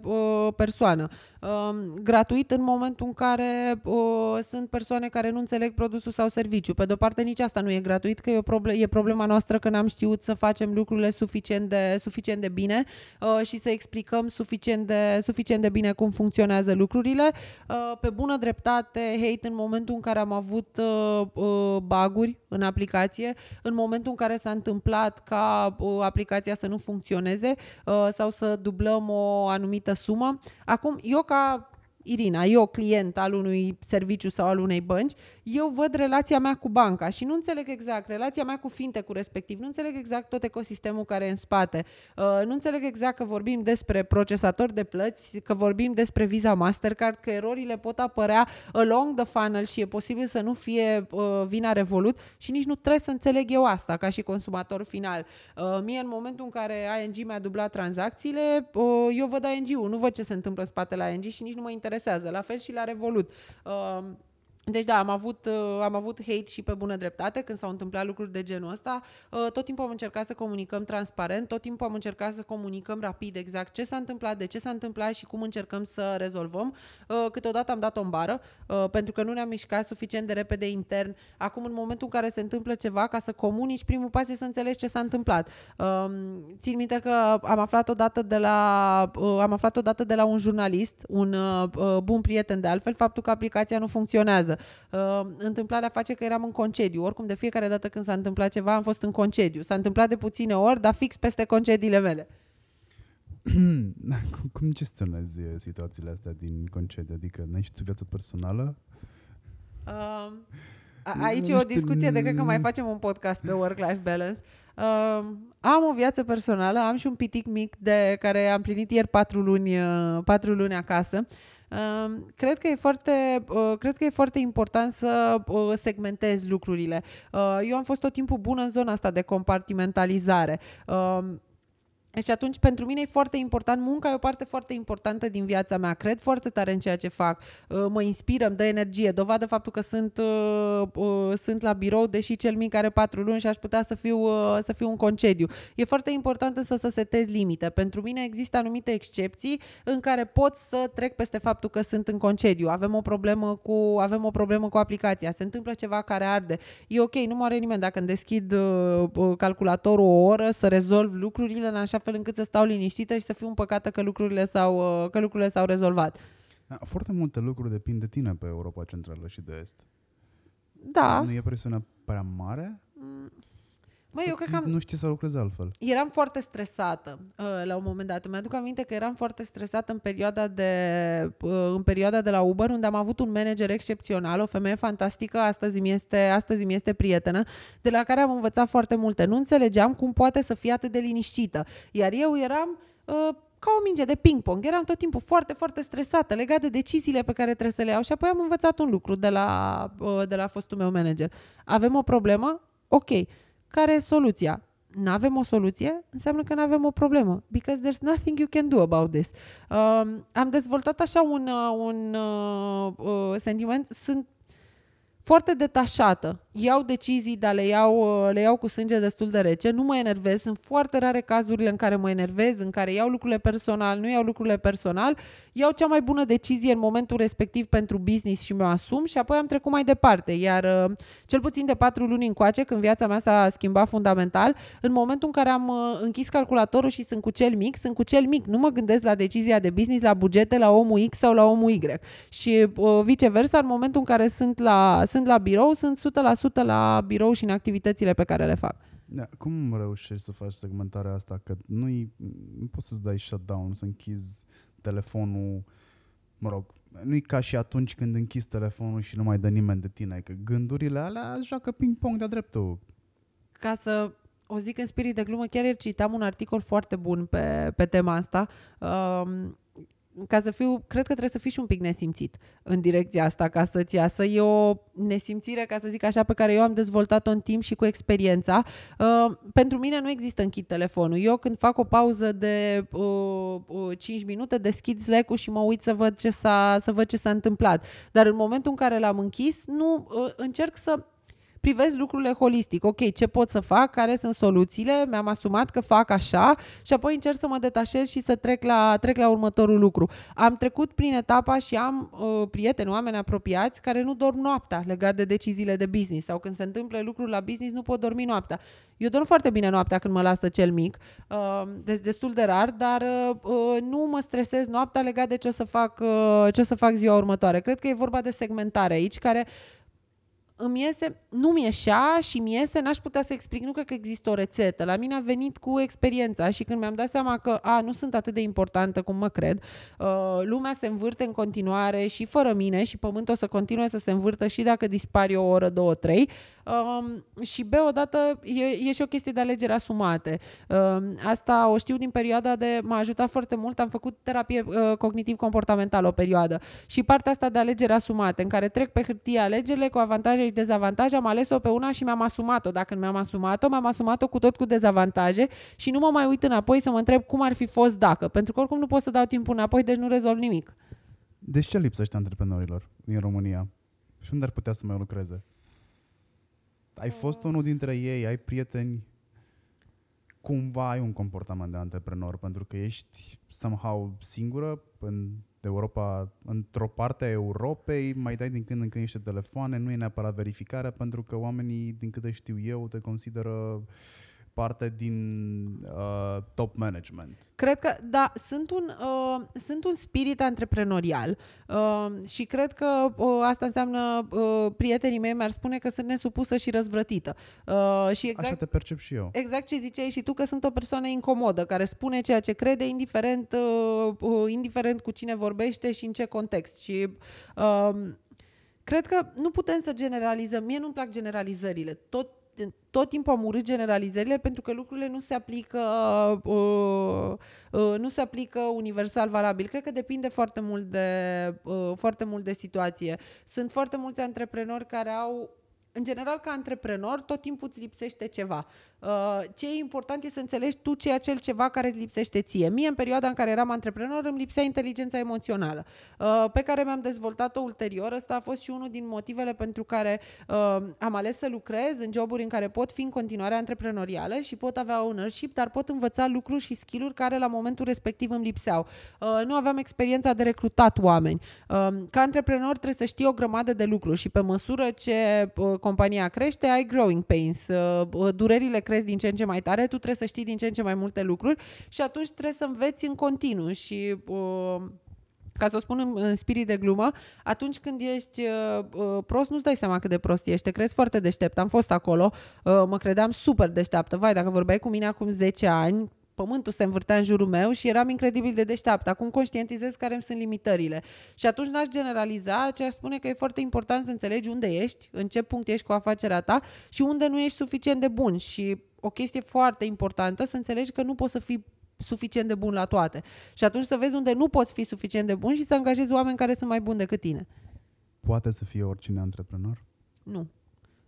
uh, persoană. Uh, gratuit în momentul în care uh, sunt persoane care nu înțeleg produsul sau serviciu. Pe de-o parte, nici asta nu e gratuit, că e, o proble- e problema noastră că n-am știut să facem lucrurile suficient de, suficient de bine uh, și să explicăm suficient de, suficient de bine cum funcționează lucrurile. Uh, pe bună dreptate, hate în momentul în care am avut uh, uh, baguri în aplicație, în momentul în care s-a întâmplat ca uh, aplicația să nu funcționeze uh, sau să dublăm o anumită sumă. Acum, eu ca Irina, eu client al unui serviciu sau al unei bănci, eu văd relația mea cu banca și nu înțeleg exact relația mea cu fintech-ul respectiv, nu înțeleg exact tot ecosistemul care e în spate, uh, nu înțeleg exact că vorbim despre procesator de plăți, că vorbim despre Visa Mastercard, că erorile pot apărea along the funnel și e posibil să nu fie uh, vina Revolut și nici nu trebuie să înțeleg eu asta ca și consumator final. Uh, mie în momentul în care ING mi-a dublat tranzacțiile, uh, eu văd ING-ul, nu văd ce se întâmplă în spatele ING și nici nu mă interesează. La fel și la Revolut. Uh, deci da, am avut, uh, am avut hate și pe bună dreptate când s-au întâmplat lucruri de genul ăsta. Uh, tot timpul am încercat să comunicăm transparent, tot timpul am încercat să comunicăm rapid exact ce s-a întâmplat, de ce s-a întâmplat și cum încercăm să rezolvăm. Uh, Câteodată am dat o bară uh, pentru că nu ne-am mișcat suficient de repede intern. Acum, în momentul în care se întâmplă ceva, ca să comunici, primul pas e să înțelegi ce s-a întâmplat. Uh, Țin minte că am aflat odată de la, uh, am aflat odată de la un jurnalist, un uh, uh, bun prieten de altfel, faptul că aplicația nu funcționează. Uh, întâmplarea face că eram în concediu. Oricum, de fiecare dată când s-a întâmplat ceva, am fost în concediu. S-a întâmplat de puține ori, dar fix peste concediile mele. cum, *clears throat* cum gestionezi eh, situațiile astea din concediu? Adică n-ai și tu viață personală? Uh, a- aici Nu e o știu, discuție de cred că mai mm. facem un podcast pe work-life balance. Uh, am o viață personală, am și un pitic mic de care am plinit ieri patru luni, uh, patru luni acasă. Uh, cred că e foarte, uh, cred că e foarte important să uh, segmentezi lucrurile. Uh, eu am fost tot timpul bună în zona asta de compartimentalizare. Uh, și atunci, pentru mine e foarte important, munca e o parte foarte importantă din viața mea. Cred foarte tare în ceea ce fac. Uh, Mă inspiră, îmi dă energie. Dovadă faptul că sunt, uh, uh, sunt la birou, deși cel mic are patru luni și aș putea să fiu, uh, să fiu în concediu. E foarte important însă să setezi limite. Pentru mine există anumite excepții în care pot să trec peste faptul că sunt în concediu. Avem o problemă cu, avem o problemă cu aplicația. Se întâmplă ceva care arde. E ok, nu moare nimeni dacă îmi deschid uh, uh, calculatorul o oră să rezolv lucrurile în așa fel încât să stau liniștită și să fiu împăcată că lucrurile s-au, uh, că lucrurile s-au rezolvat. Da, Foarte multe lucruri depind de tine pe Europa Centrală și de Est. Da. Nu e presiunea prea mare? Măi, Să eu cred fii- că am, Nu știi să lucrezi altfel. eram foarte stresată uh, la un moment dat. Mi-aduc aminte că eram foarte stresată în perioada, de, uh, în perioada de la Uber, unde am avut un manager excepțional, o femeie fantastică, astăzi mi este, astăzi mi este prietenă, de la care am învățat foarte multe. Nu înțelegeam cum poate să fie atât de liniștită. Iar eu eram uh, ca o minge de ping-pong. Eram tot timpul foarte, foarte stresată legat de deciziile pe care trebuie să le iau și apoi am învățat un lucru de la, uh, de la fostul meu manager. Avem o problemă? Ok. Care e soluția? nu avem o soluție, înseamnă că nu avem o problemă. Because there's nothing you can do about this. Um, am dezvoltat așa un, uh, un uh, uh, sentiment, sunt foarte detașată. Iau decizii, dar le iau, uh, le iau cu sânge destul de rece. Nu mă enervez. Sunt foarte rare cazurile în care mă enervez, în care iau lucrurile personal, nu iau lucrurile personal. Iau cea mai bună decizie în momentul respectiv pentru business și mi-o asum și apoi am trecut mai departe. Iar uh, cel puțin de patru luni încoace, când viața mea s-a schimbat fundamental, în momentul în care am uh, închis calculatorul și sunt cu cel mic, sunt cu cel mic. Nu mă gândesc la decizia de business, la bugete, la omul X sau la omul Y. Și viceversa, în momentul în care sunt la sunt la birou, sunt 100% la birou și în activitățile pe care le fac. Da, cum reușești să faci segmentarea asta? Că nu nu poți să-ți dai shutdown, să închizi telefonul, mă rog, nu e ca și atunci când închizi telefonul și nu mai dă nimeni de tine, că gândurile alea joacă ping-pong de-a dreptul. Ca să o zic în spirit de glumă, chiar citam un articol foarte bun pe, pe tema asta. Um, ca să fiu, cred că trebuie să fii și un pic nesimțit în direcția asta ca să-ți iasă. E o nesimțire, ca să zic așa, pe care eu am dezvoltat-o în timp și cu experiența. Uh, pentru mine nu există închid telefonul. Eu când fac o pauză de uh, uh, 5 minute, deschid Slack-ul și mă uit să văd ce s-a, să văd ce s-a întâmplat. Dar în momentul în care l-am închis, nu uh, încerc să privesc lucrurile holistic. Ok, ce pot să fac, care sunt soluțiile, mi-am asumat că fac așa și apoi încerc să mă detașez și să trec la, trec la următorul lucru. Am trecut prin etapa și am uh, prieteni, oameni apropiați care nu dorm noaptea legat de deciziile de business sau când se întâmplă lucruri la business nu pot dormi noaptea. Eu dorm foarte bine noaptea când mă lasă cel mic, uh, deci destul de rar, dar uh, uh, nu mă stresez noaptea legat de ce o să fac, uh, ce o să fac ziua următoare. Cred că e vorba de segmentare aici, care îmi iese, nu mi ieșea și mi iese, n-aș putea să explic, nu cred că există o rețetă. La mine a venit cu experiența și când mi-am dat seama că, a, nu sunt atât de importantă cum mă cred, uh, lumea se învârte în continuare și fără mine și pământul o să continue să se învârtă și dacă dispari o oră, două, trei, Um, și B, odată, e, e și o chestie de alegeri asumate. Um, asta o știu din perioada de... M-a ajutat foarte mult, am făcut terapie uh, cognitiv-comportamentală o perioadă. Și partea asta de alegeri asumate, în care trec pe hârtie alegerile cu avantaje și dezavantaje, am ales-o pe una și mi-am asumat-o. Dacă mi-am asumat-o, m-am asumat-o cu tot cu dezavantaje și nu mă mai uit înapoi să mă întreb cum ar fi fost dacă. Pentru că oricum nu pot să dau timpul înapoi, deci nu rezolv nimic. Deci ce lipsește antreprenorilor din România? Și unde ar putea să mai lucreze? ai fost unul dintre ei, ai prieteni, cumva ai un comportament de antreprenor, pentru că ești somehow singură în Europa, într-o parte a Europei, mai dai din când în când niște telefoane, nu e neapărat verificarea, pentru că oamenii, din câte știu eu, te consideră uh, parte din uh, top management. Cred că, da, sunt un, uh, sunt un spirit antreprenorial uh, și cred că uh, asta înseamnă, uh, prietenii mei mi-ar spune că sunt nesupusă și răzvrătită. Uh, și exact, Așa te percep și eu. Exact ce ziceai și tu, că sunt o persoană incomodă, care spune ceea ce crede, indiferent, uh, uh, indiferent cu cine vorbește și în ce context. Și uh, cred că nu putem să generalizăm. Mie nu-mi plac generalizările. Tot tot timpul am urât generalizările pentru că lucrurile nu se aplică uh, uh, nu se aplică universal valabil. Cred că depinde foarte mult de uh, foarte mult de situație. Sunt foarte mulți antreprenori care au în general, ca antreprenor, tot timpul îți lipsește ceva. Uh, ce e important e să înțelegi tu ce e acel ceva care îți lipsește ție. Mie, în perioada în care eram antreprenor, îmi lipsea inteligența emoțională, uh, pe care mi-am dezvoltat-o ulterior. Ăsta a fost și unul din motivele pentru care uh, am ales să lucrez în joburi în care pot fi în continuare antreprenorială și pot avea ownership, dar pot învăța lucruri și skill-uri care la momentul respectiv îmi lipseau. Nu aveam experiența de recrutat oameni. Ca antreprenor trebuie să știi o grămadă de lucruri și pe măsură ce compania crește, ai growing pains, durerile crește crezi din ce în ce mai tare, tu trebuie să știi din ce în ce mai multe lucruri și atunci trebuie să înveți în continuu și uh, ca să o spun în, în spirit de glumă, atunci când ești uh, uh, prost, nu-ți dai seama cât de prost ești, te crezi foarte deștept. Am fost acolo, uh, mă credeam super deșteaptă. Vai, dacă vorbeai cu mine acum 10 ani, pământul se învârtea în jurul meu și eram incredibil de deșteaptă. Acum conștientizez care îmi sunt limitările. Și atunci n-aș generaliza, ci aș spune că e foarte important să înțelegi unde ești, în ce punct ești cu afacerea ta și unde nu ești suficient de bun. Și o chestie foarte importantă, să înțelegi că nu poți să fii suficient de bun la toate. Și atunci să vezi unde nu poți fi suficient de bun și să angajezi oameni care sunt mai buni decât tine. Poate să fie oricine antreprenor? Nu.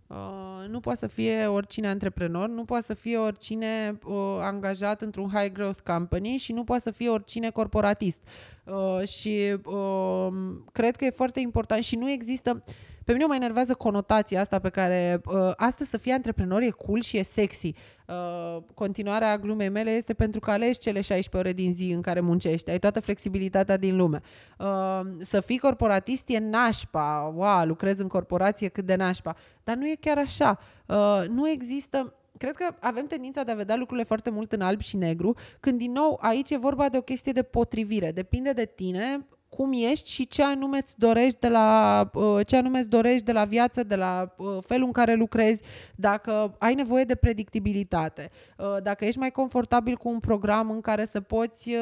Uh, nu poate să fie oricine antreprenor, nu poate să fie oricine uh, angajat într-un high growth company și nu poate să fie oricine corporatist. Uh, și uh, cred că e foarte important și nu există pe mine mă enervează conotația asta pe care uh, astăzi să fii antreprenor e cool și e sexy. Uh, continuarea glumei mele este pentru că alegi cele 16 ore din zi în care muncești. Ai toată flexibilitatea din lume. Uh, să fii corporatist e nașpa. Wow, lucrezi în corporație cât de nașpa. Dar nu e chiar așa. Uh, nu există cred că avem tendința de a vedea lucrurile foarte mult în alb și negru, când din nou aici e vorba de o chestie de potrivire. Depinde de tine cum ești și ce anume îți dorești de la, uh, ce anume îți dorești de la viață, de la uh, felul în care lucrezi, dacă ai nevoie de predictibilitate, uh, dacă ești mai confortabil cu un program în care să poți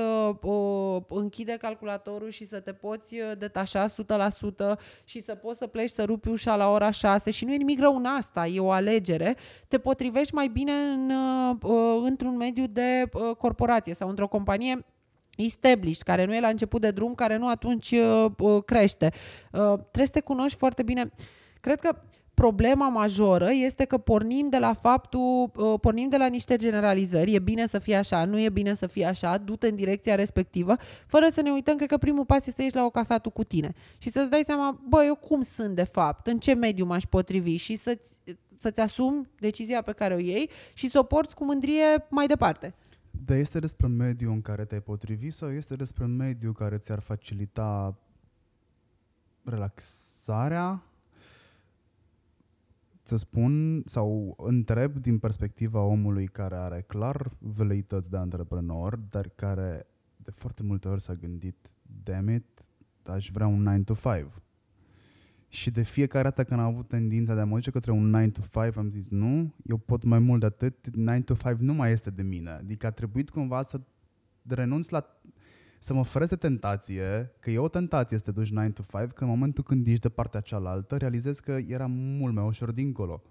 închide calculatorul și să te poți detașa 100% și să poți să pleci să rupi ușa la ora 6 și nu e nimic rău în asta, e o alegere, te potrivești mai bine în, într-un mediu de corporație sau într-o companie established, care nu e la început de drum, care nu atunci uh, uh, crește. Uh, trebuie să te cunoști foarte bine. Cred că problema majoră este că pornim de la faptul, uh, pornim de la niște generalizări, e bine să fie așa, nu e bine să fie așa, du-te în direcția respectivă, fără să ne uităm, cred că primul pas este să ieși la o cafea tu cu tine și să-ți dai seama, bă, eu cum sunt de fapt, în ce mediu m-aș potrivi și să-ți, să-ți asumi decizia pe care o iei și să o porți cu mândrie mai departe. Dar este despre mediul în care te-ai potrivi sau este despre mediul care ți-ar facilita relaxarea? Să spun sau întreb din perspectiva omului care are clar veleități de antreprenor, dar care de foarte multe ori s-a gândit, damn it, aș vrea un 9 to 5 și de fiecare dată când am avut tendința de a mă duce către un 9 to 5, am zis nu, eu pot mai mult de atât, 9 to 5 nu mai este de mine. Adică a trebuit cumva să renunț la să mă feresc de tentație, că e o tentație să te duci 9 to 5, că în momentul când ești de partea cealaltă, realizezi că era mult mai ușor dincolo.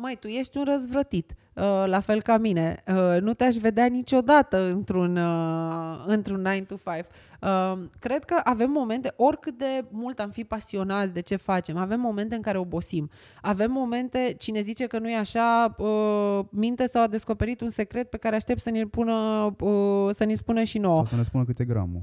Uh, măi, tu ești un răzvrătit, uh, la fel ca mine. Uh, nu te-aș vedea niciodată într-un, într-un 9 to 5. Cred că avem momente, oricât de mult am fi pasionați de ce facem, avem momente în care obosim. Avem momente, cine zice că nu e așa, minte sau a descoperit un secret pe care aștept să ne-l pună, să ne spună și nouă. Sau să ne spună câte gramul.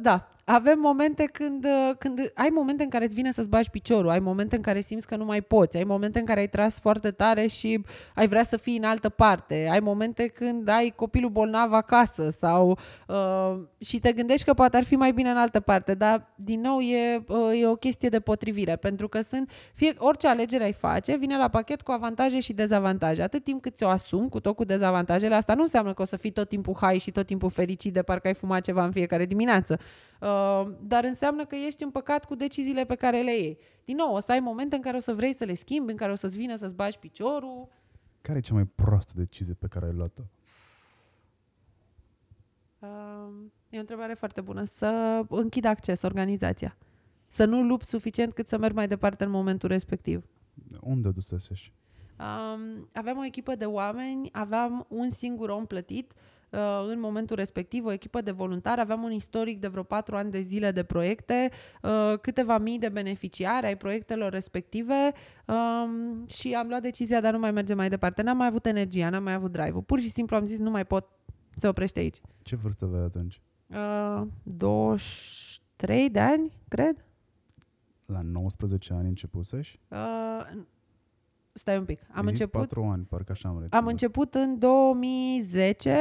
Da, avem momente când, uh, când ai momente în care îți vine să-ți bagi piciorul, ai momente în care simți că nu mai poți, ai momente în care ai tras foarte tare și ai vrea să fii în altă parte, ai momente când ai copilul bolnav acasă sau uh, și te gândești că poate ar fi mai bine în altă parte, dar din nou e, uh, e o chestie de potrivire, pentru că sunt, fie, orice alegere ai face, vine la pachet cu avantaje și dezavantaje. Atât timp cât ți-o asumi cu tot cu dezavantajele, asta nu înseamnă că o să fii tot timpul hai și tot timpul fericit de parcă ai fumat ceva în fiecare dimineață. Uh, dar înseamnă că ești împăcat cu deciziile pe care le iei. Din nou, o să ai momente în care o să vrei să le schimbi, în care o să-ți vină să-ți bagi piciorul. Care e cea mai proastă decizie pe care ai luat-o? Uh, e o întrebare foarte bună. Să închid acces, organizația. Să nu lupt suficient cât să merg mai departe în momentul respectiv. Unde o dusesești? Um, aveam o echipă de oameni, aveam un singur om plătit, Uh, în momentul respectiv, o echipă de voluntari, aveam un istoric de vreo patru ani de zile de proiecte, uh, câteva mii de beneficiari ai proiectelor respective um, și am luat decizia de a nu mai merge mai departe. N-am mai avut energia, n-am mai avut drive-ul. Pur și simplu am zis, nu mai pot, se oprește aici. Ce vârstă aveai atunci? Uh, 23 de ani, cred. La 19 ani începuseși? Uh, stai un pic. Am început... 4 ani, parcă așa am Am început în 2010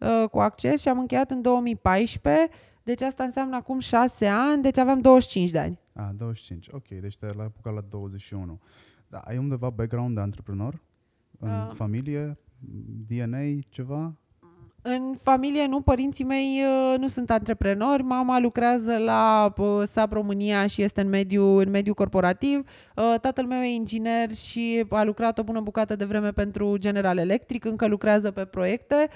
Uh, cu acces și am încheiat în 2014, deci asta înseamnă acum 6 ani, deci aveam 25 de ani. Ah, 25, ok, deci te-ai la apucat la 21. Da, ai undeva background de antreprenor? În uh. familie? DNA, ceva? În familie nu, părinții mei uh, nu sunt antreprenori, mama lucrează la uh, SAP România și este în mediu, în mediu corporativ, uh, tatăl meu e inginer și a lucrat o bună bucată de vreme pentru General Electric, încă lucrează pe proiecte.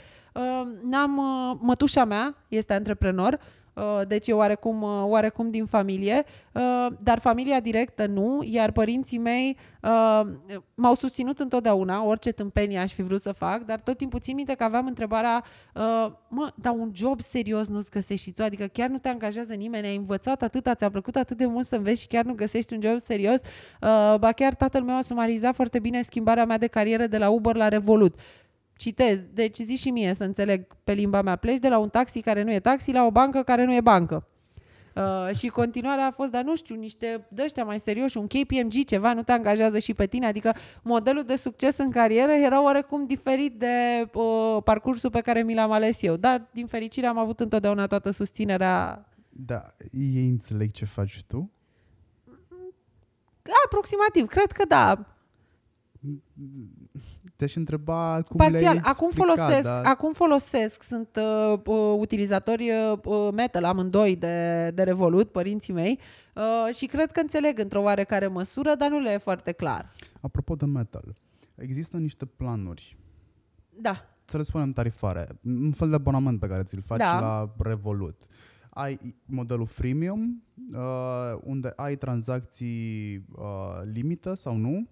N-am, mătușa mea este antreprenor, uh, deci e oarecum, uh, oarecum din familie, uh, dar familia directă nu, iar părinții mei m-au susținut întotdeauna, orice tâmpenie aș fi vrut să fac, dar tot timpul țin minte că aveam întrebarea, mă, dar un job serios nu-ți găsești tu, adică chiar nu te angajează nimeni, ai învățat atât, ți-a plăcut atât de mult să înveți și chiar nu găsești un job serios, ba chiar tatăl meu a sumarizat foarte bine schimbarea mea de carieră de la Uber la Revolut citez, deci zi și mie să înțeleg pe limba mea, pleci de la un taxi care nu e taxi la o bancă care nu e bancă. Uh, și continuarea a fost, dar nu știu, niște dăștia mai serioși, un KPMG, ceva, nu te angajează și pe tine. Adică modelul de succes în carieră era oarecum diferit de uh, parcursul pe care mi l-am ales eu. Dar, din fericire, am avut întotdeauna toată susținerea. Da, ei înțeleg ce faci tu? Aproximativ, cred că da te-aș întreba cum Parțial. le-ai acum folosesc, dar... acum folosesc, sunt uh, uh, utilizatori uh, uh, metal amândoi de, de Revolut, părinții mei, uh, și cred că înțeleg într-o oarecare măsură, dar nu le e foarte clar. Apropo de metal, există niște planuri. Da. Să le spunem tarifare. Un fel de abonament pe care ți-l faci da. la Revolut. Ai modelul freemium, uh, unde ai tranzacții uh, limită sau nu,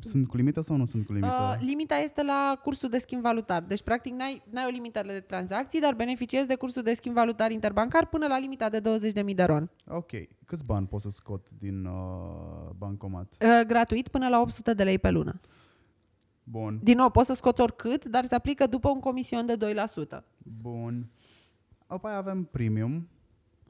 sunt cu limită sau nu sunt cu limită? Uh, limita este la cursul de schimb valutar. Deci, practic, n-ai, n-ai o limită de tranzacții, dar beneficiezi de cursul de schimb valutar interbancar până la limita de 20.000 de ron. Ok. Câți bani poți să scot din uh, bancomat? Uh, gratuit până la 800 de lei pe lună. Bun. Din nou, poți să scoți oricât, dar se aplică după un comision de 2%. Bun. Apoi avem premium,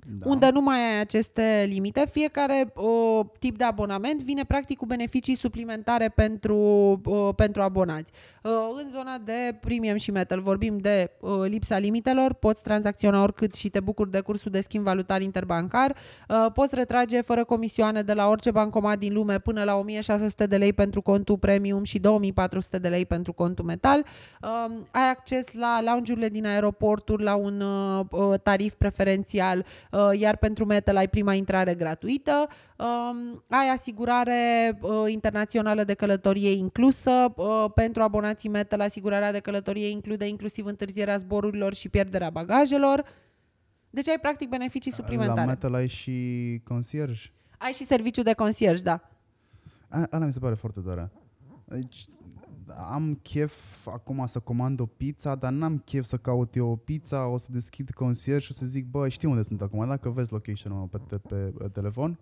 da. unde nu mai ai aceste limite. Fiecare uh, tip de abonament vine practic cu beneficii suplimentare pentru, uh, pentru abonați. Uh, în zona de premium și metal vorbim de uh, lipsa limitelor, poți tranzacționa oricât și te bucuri de cursul de schimb valutar interbancar, uh, poți retrage fără comisioane de la orice bancomat din lume până la 1600 de lei pentru contul premium și 2400 de lei pentru contul metal. Uh, ai acces la lounge-urile din aeroporturi la un uh, uh tarif preferențial Uh, iar pentru Metal ai prima intrare gratuită, um, ai asigurare uh, internațională de călătorie inclusă, uh, pentru abonații Metal asigurarea de călătorie include inclusiv întârzierea zborurilor și pierderea bagajelor. Deci ai practic beneficii suplimentare. La Metal ai și concierge? Ai și serviciu de concierge, da. Ala mi se pare foarte tare. Deci, am chef acum să comand o pizza, dar n-am chef să caut eu o pizza, o să deschid concierge și o să zic, bă, știu unde sunt acum, dacă vezi location-ul pe, pe, pe telefon,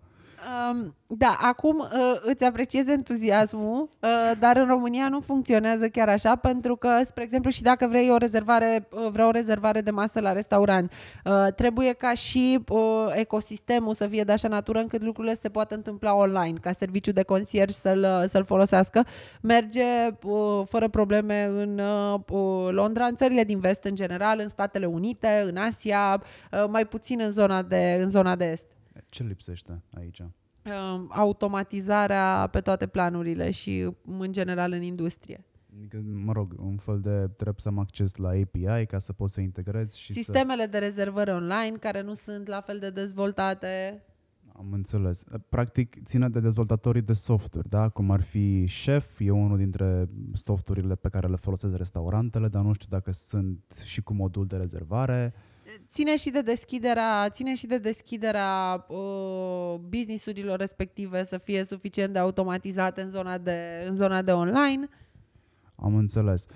Um, da, acum uh, îți apreciez entuziasmul, uh, dar în România nu funcționează chiar așa, pentru că, spre exemplu, și dacă vrei o rezervare, uh, vreau o rezervare de masă la restaurant, uh, trebuie ca și uh, ecosistemul să fie de așa natură încât lucrurile se poată întâmpla online, ca serviciu de concierge să-l, uh, să-l folosească. Merge uh, fără probleme în uh, uh, Londra, în țările din vest în general, în Statele Unite, în Asia, uh, mai puțin în zona de, în zona de est. Ce lipsește aici? automatizarea pe toate planurile și în general în industrie. Adică, mă rog, un fel de trebuie să am acces la API ca să pot să integrez și Sistemele să... de rezervări online care nu sunt la fel de dezvoltate. Am înțeles. Practic ține de dezvoltatorii de software, da? Cum ar fi Chef, e unul dintre softurile pe care le folosesc restaurantele, dar nu știu dacă sunt și cu modul de rezervare ține și de deschiderea, ține și de deschiderea uh, businessurilor respective să fie suficient de automatizate în zona de, în zona de online. Am înțeles.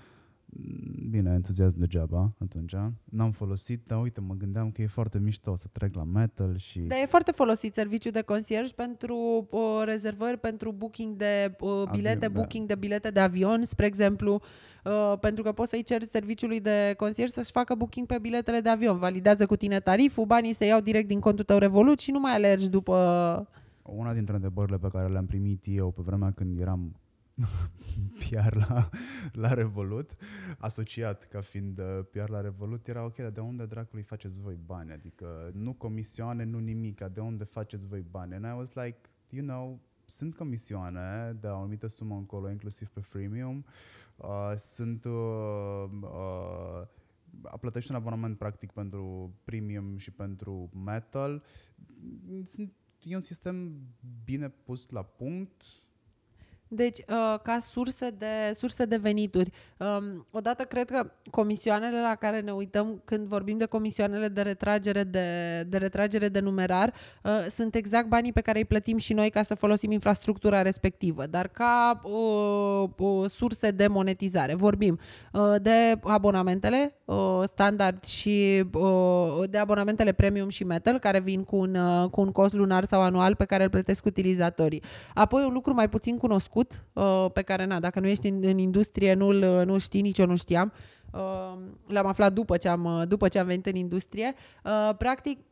Bine, entuziasm degeaba atunci. N-am folosit, dar uite, mă gândeam că e foarte mișto să trec la metal și... Dar e foarte folosit serviciul de concierge pentru uh, rezervări, pentru booking de uh, bilete, Avion, da. booking da. de bilete de avion, spre exemplu. Uh, pentru că poți să-i ceri serviciului de concierge să-și facă booking pe biletele de avion. Validează cu tine tariful, banii se iau direct din contul tău Revolut și nu mai alergi după... Una dintre întrebările pe care le-am primit eu pe vremea când eram *laughs* PR la, la Revolut, asociat ca fiind uh, PR la Revolut, era ok, dar de unde dracului faceți voi bani? Adică nu comisioane, nu nimic, de unde faceți voi bani? And I was like, you know, sunt comisioane de o anumită sumă încolo, inclusiv pe freemium, uh, sunt uh, uh, plătești un abonament practic pentru premium și pentru metal. Sunt, e un sistem bine pus la punct, Deci, uh, ca surse de, surse de venituri. Um, odată, cred că comisioanele la care ne uităm când vorbim de comisioanele de retragere de, de, retragere de numerar uh, sunt exact banii pe care îi plătim și noi ca să folosim infrastructura respectivă, dar ca uh, uh, surse de monetizare. Vorbim uh, de abonamentele uh, standard și uh, de abonamentele premium și metal, care vin cu un, uh, cu un cost lunar sau anual pe care îl plătesc utilizatorii. Apoi, un lucru mai puțin cunoscut cunoscut, uh, pe care, na, dacă nu ești în, în industrie, nu-l, uh, nu știi, nici eu nu știam. Uh, l-am aflat după ce am, după ce am venit în industrie. Practic, Uh,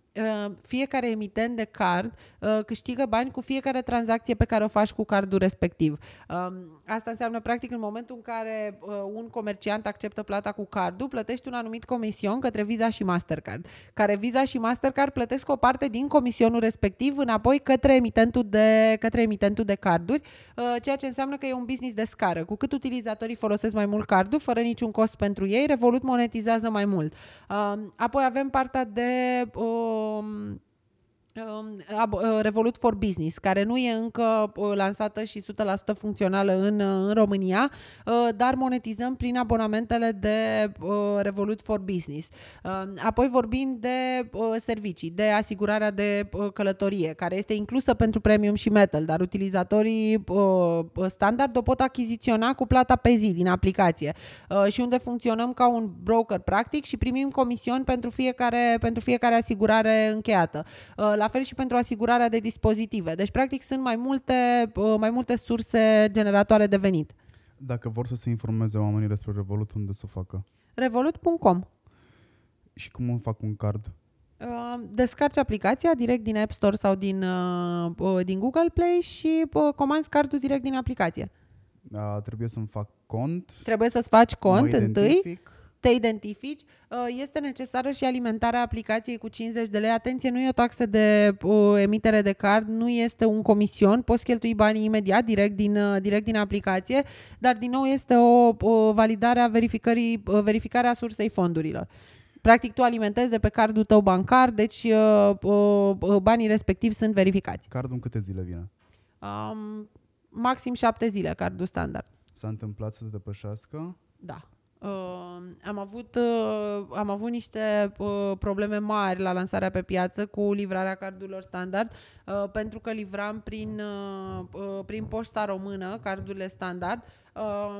fiecare emitent de card uh, câștigă bani cu fiecare tranzacție pe care o faci cu cardul respectiv. Um, asta înseamnă, practic, în momentul în care uh, un comerciant acceptă plata cu cardul, plătești un anumit comision către Visa și Mastercard, care Visa și Mastercard plătesc o parte din comisionul respectiv înapoi către emitentul de, către emitentul de carduri, ceea ce înseamnă că e un business de scară. Cu cât utilizatorii folosesc mai mult cardul, fără niciun cost pentru ei, Revolut monetizează mai mult. Um, apoi avem partea de um, Um, uh, Revolut for Business, care nu e încă uh, lansată și 100% funcțională în, uh, în România, dar monetizăm prin abonamentele de Revolut for Business. Apoi vorbim de servicii, de asigurarea de călătorie, care este inclusă pentru Premium și Metal, dar utilizatorii standard o pot achiziționa cu plata pe zi din aplicație și unde funcționăm ca un broker practic și primim comision pentru fiecare, pentru fiecare asigurare încheiată. La la fel și pentru asigurarea de dispozitive. Deci, practic, sunt mai multe, uh, mai multe surse generatoare de venit. Dacă vor să se informeze oamenii despre Revolut, unde să o facă? Revolut.com Și cum îmi fac un card? Uh, descarci aplicația direct din App Store sau din, uh, din Google Play și comanzi cardul direct din aplicație. Uh, trebuie să-mi fac cont. Trebuie să-ți faci cont întâi te identifici, uh, este necesară și alimentarea aplicației cu 50 de lei. Atenție, nu e o taxă de uh, emitere de card, nu este un comision, poți cheltui banii imediat, direct din, uh, direct din aplicație, dar din nou este o, o validare a verificării, verificarea sursei fondurilor. Practic, tu alimentezi de pe cardul tău bancar, deci uh, uh, banii respectivi sunt verificați. Cardul în câte zile vine? Um, maxim șapte zile, cardul standard. S-a întâmplat să te depășească? Da. Uh, am, avut, uh, am avut niște uh, probleme mari la lansarea pe piață cu livrarea cardurilor standard, uh, pentru că livram prin, uh, uh, prin poșta română cardurile standard. Uh,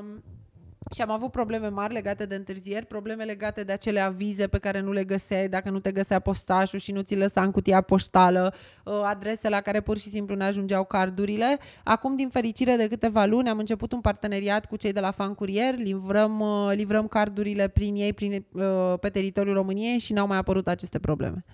și am avut probleme mari legate de întârzieri, probleme legate de acele avize pe care nu le găseai dacă nu te găsea postașul și nu ți lăsa în cutia poștală, uh, adrese la care pur și simplu ne ajungeau cardurile. Acum, din fericire, de câteva luni am început un parteneriat cu cei de la Fan Courier, livrăm, uh, livrăm cardurile prin ei prin, uh, pe teritoriul României și n-au mai apărut aceste probleme.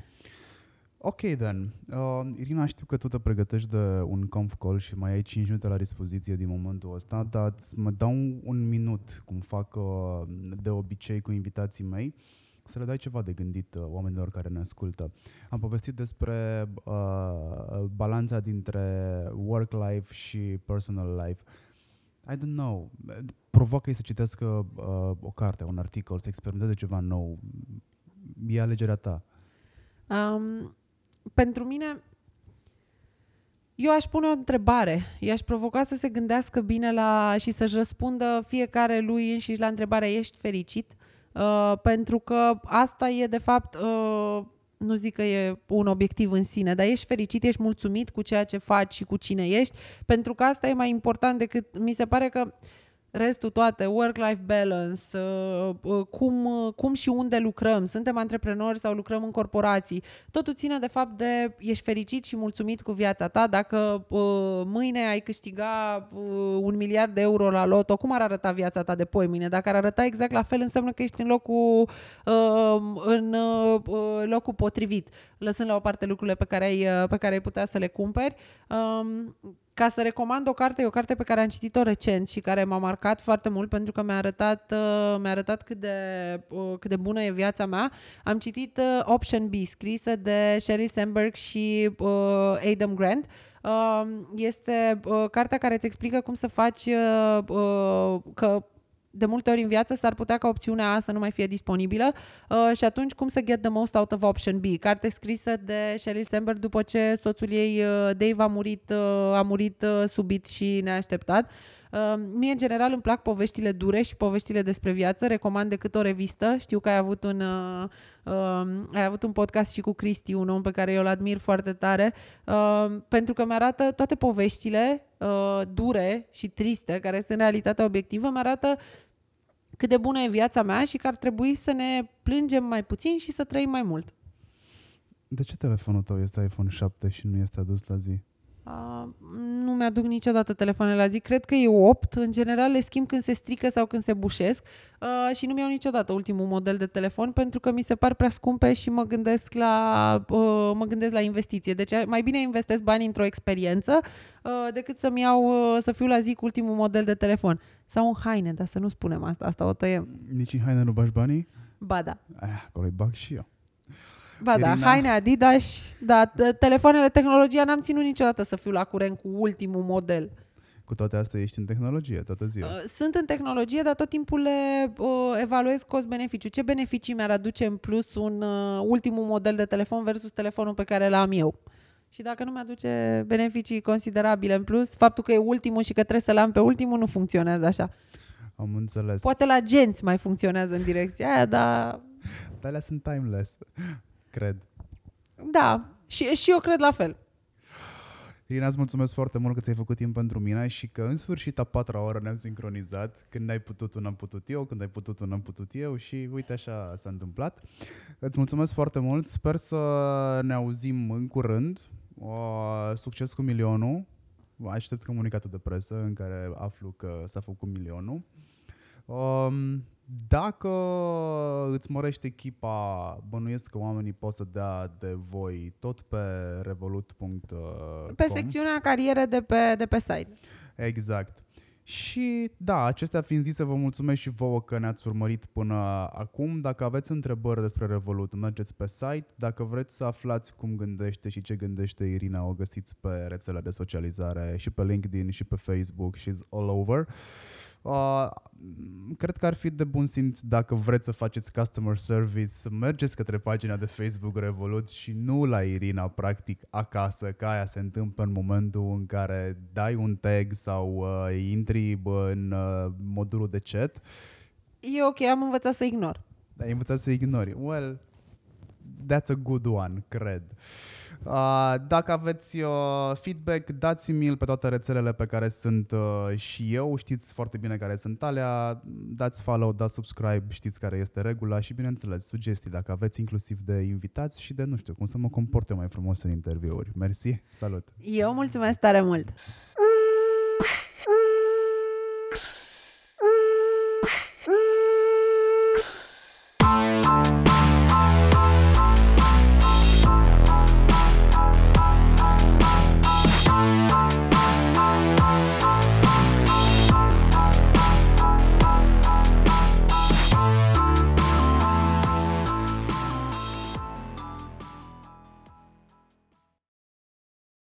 Ok, then. Uh, Irina, știu că tu te pregătești de un conf call și mai ai 5 minute la dispoziție din momentul ăsta, dar mă dau un, un minut, cum fac uh, de obicei cu invitații mei, să le dai ceva de gândit uh, oamenilor care ne ascultă. Am povestit despre uh, balanța dintre work-life și personal life. I don't know, provoacă-i să citească uh, o carte, un articol, să experimenteze ceva nou. E alegerea ta. Um, pentru mine, eu aș pune o întrebare. I-aș provoca să se gândească bine la și să-și răspundă fiecare lui înșiși la întrebarea ești fericit? Uh, pentru că asta e de fapt, uh, nu zic că e un obiectiv în sine, dar ești fericit, ești mulțumit cu ceea ce faci și cu cine ești, pentru că asta e mai important decât, mi se pare că uh, restul toate, work-life balance, uh, uh, cum, uh, cum și unde lucrăm, suntem antreprenori sau lucrăm în corporații, totul ține de fapt de ești fericit și mulțumit cu viața ta. Dacă mâine ai câștiga un miliard de euro la loto, cum ar arăta viața ta de poi mâine? Dacă ar arăta exact la fel, înseamnă că ești în locul, în locul potrivit, lăsând la o parte lucrurile pe care ai, pe care ai putea să le cumperi. Um, ca să recomand o carte, e o carte pe care am citit-o recent și care m-a marcat foarte mult pentru că mi-a arătat, uh, mi-a arătat cât, de, uh, cât de bună e viața mea. Am citit uh, Option B, scrisă de Sheryl Sandberg și uh, Adam Grant. Uh, este uh, cartea care îți explică cum să faci uh, uh, că de multe ori în viață s-ar putea ca opțiunea A să nu mai fie disponibilă uh, și atunci cum să get the most out of option B? Carte scrisă de Sheryl Sandberg după ce soțul ei, uh, Dave, a murit, uh, a murit uh, subit și neașteptat. Uh, mie, în general, îmi plac poveștile dure și poveștile despre viață. Recomand decât o revistă. Știu că ai avut un, uh, uh, ai avut un podcast și cu Cristi, un om pe care eu îl admir foarte tare, uh, pentru că mi-arată toate poveștile uh, dure și triste, care sunt realitatea obiectivă, mi-arată cât de bună e viața mea și că ar trebui să ne plângem mai puțin și să trăim mai mult. De ce telefonul tău este iPhone 7 și nu este adus la zi? Uh, nu mi-aduc niciodată telefoane la zi. Cred că e 8. În general le schimb când se strică sau când se bușesc uh, și nu mi-au niciodată ultimul model de telefon pentru că mi se par prea scumpe și mă gândesc la, uh, mă gândesc la investiție. Deci mai bine investesc bani într-o experiență uh, decât să-mi iau, uh, să fiu la zi cu ultimul model de telefon. Sau în haine, dar să nu spunem asta, asta o tăiem. Nici în haine nu bagi banii? Ba da. Aia, acolo îi bag și eu. Ba da, Irina? haine Adidas, da, t- telefoanele, tehnologia n-am ținut niciodată să fiu la curent cu ultimul model. Cu toate astea ești în tehnologie toată ziua. Uh, Sunt în tehnologie, dar tot timpul le uh, evaluez cost-beneficiu. Ce beneficii mi-ar aduce în plus un uh, ultimul model de telefon versus telefonul pe care l-am eu? Și dacă nu mi-aduce beneficii considerabile în plus, faptul că e ultimul și că trebuie să-l am pe ultimul nu funcționează așa. Am înțeles. Poate la genți mai funcționează în direcția aia, dar Dar alea sunt timeless, cred. da, și, și eu cred la fel. Irina, îți mulțumesc foarte mult că ți-ai făcut timp pentru mine și că în sfârșit a patra oră ne-am sincronizat. Când ai putut, un am putut eu, când ai putut, un am putut eu și uite așa s-a întâmplat. Îți mulțumesc foarte mult, sper să ne auzim în curând. Uh, succes cu milionul. Aștept comunicatul de presă în care aflu că s-a făcut milionul. Um, dacă îți mărești echipa, bănuiesc că oamenii pot să dea de voi tot pe revolut.com. Pe secțiunea cariere de pe, de pe site. Exact. Și da, acestea fiind zise, vă mulțumesc și vouă că ne-ați urmărit până acum. Dacă aveți întrebări despre Revolut, mergeți pe site. Dacă vreți să aflați cum gândește și ce gândește Irina, o găsiți pe rețele de socializare și pe LinkedIn și pe Facebook și all over. Uh, cred că ar fi de bun simț dacă vreți să faceți customer service, să mergeți către pagina de Facebook Revolut și nu la Irina, practic, acasă, că aia se întâmplă în momentul în care dai un tag sau uh, intri bă, în uh, modulul de chat. E ok, am învățat să ignor. Dar ai învățat să ignori. Well, that's a good one, cred. Uh, dacă aveți uh, feedback, dați-mi-l pe toate rețelele pe care sunt uh, și eu. Știți foarte bine care sunt alea. Dați follow, dați subscribe, știți care este regula și, bineînțeles, sugestii dacă aveți inclusiv de invitați și de, nu știu, cum să mă comport eu mai frumos în interviuri. Mersi, salut! Eu mulțumesc tare mult!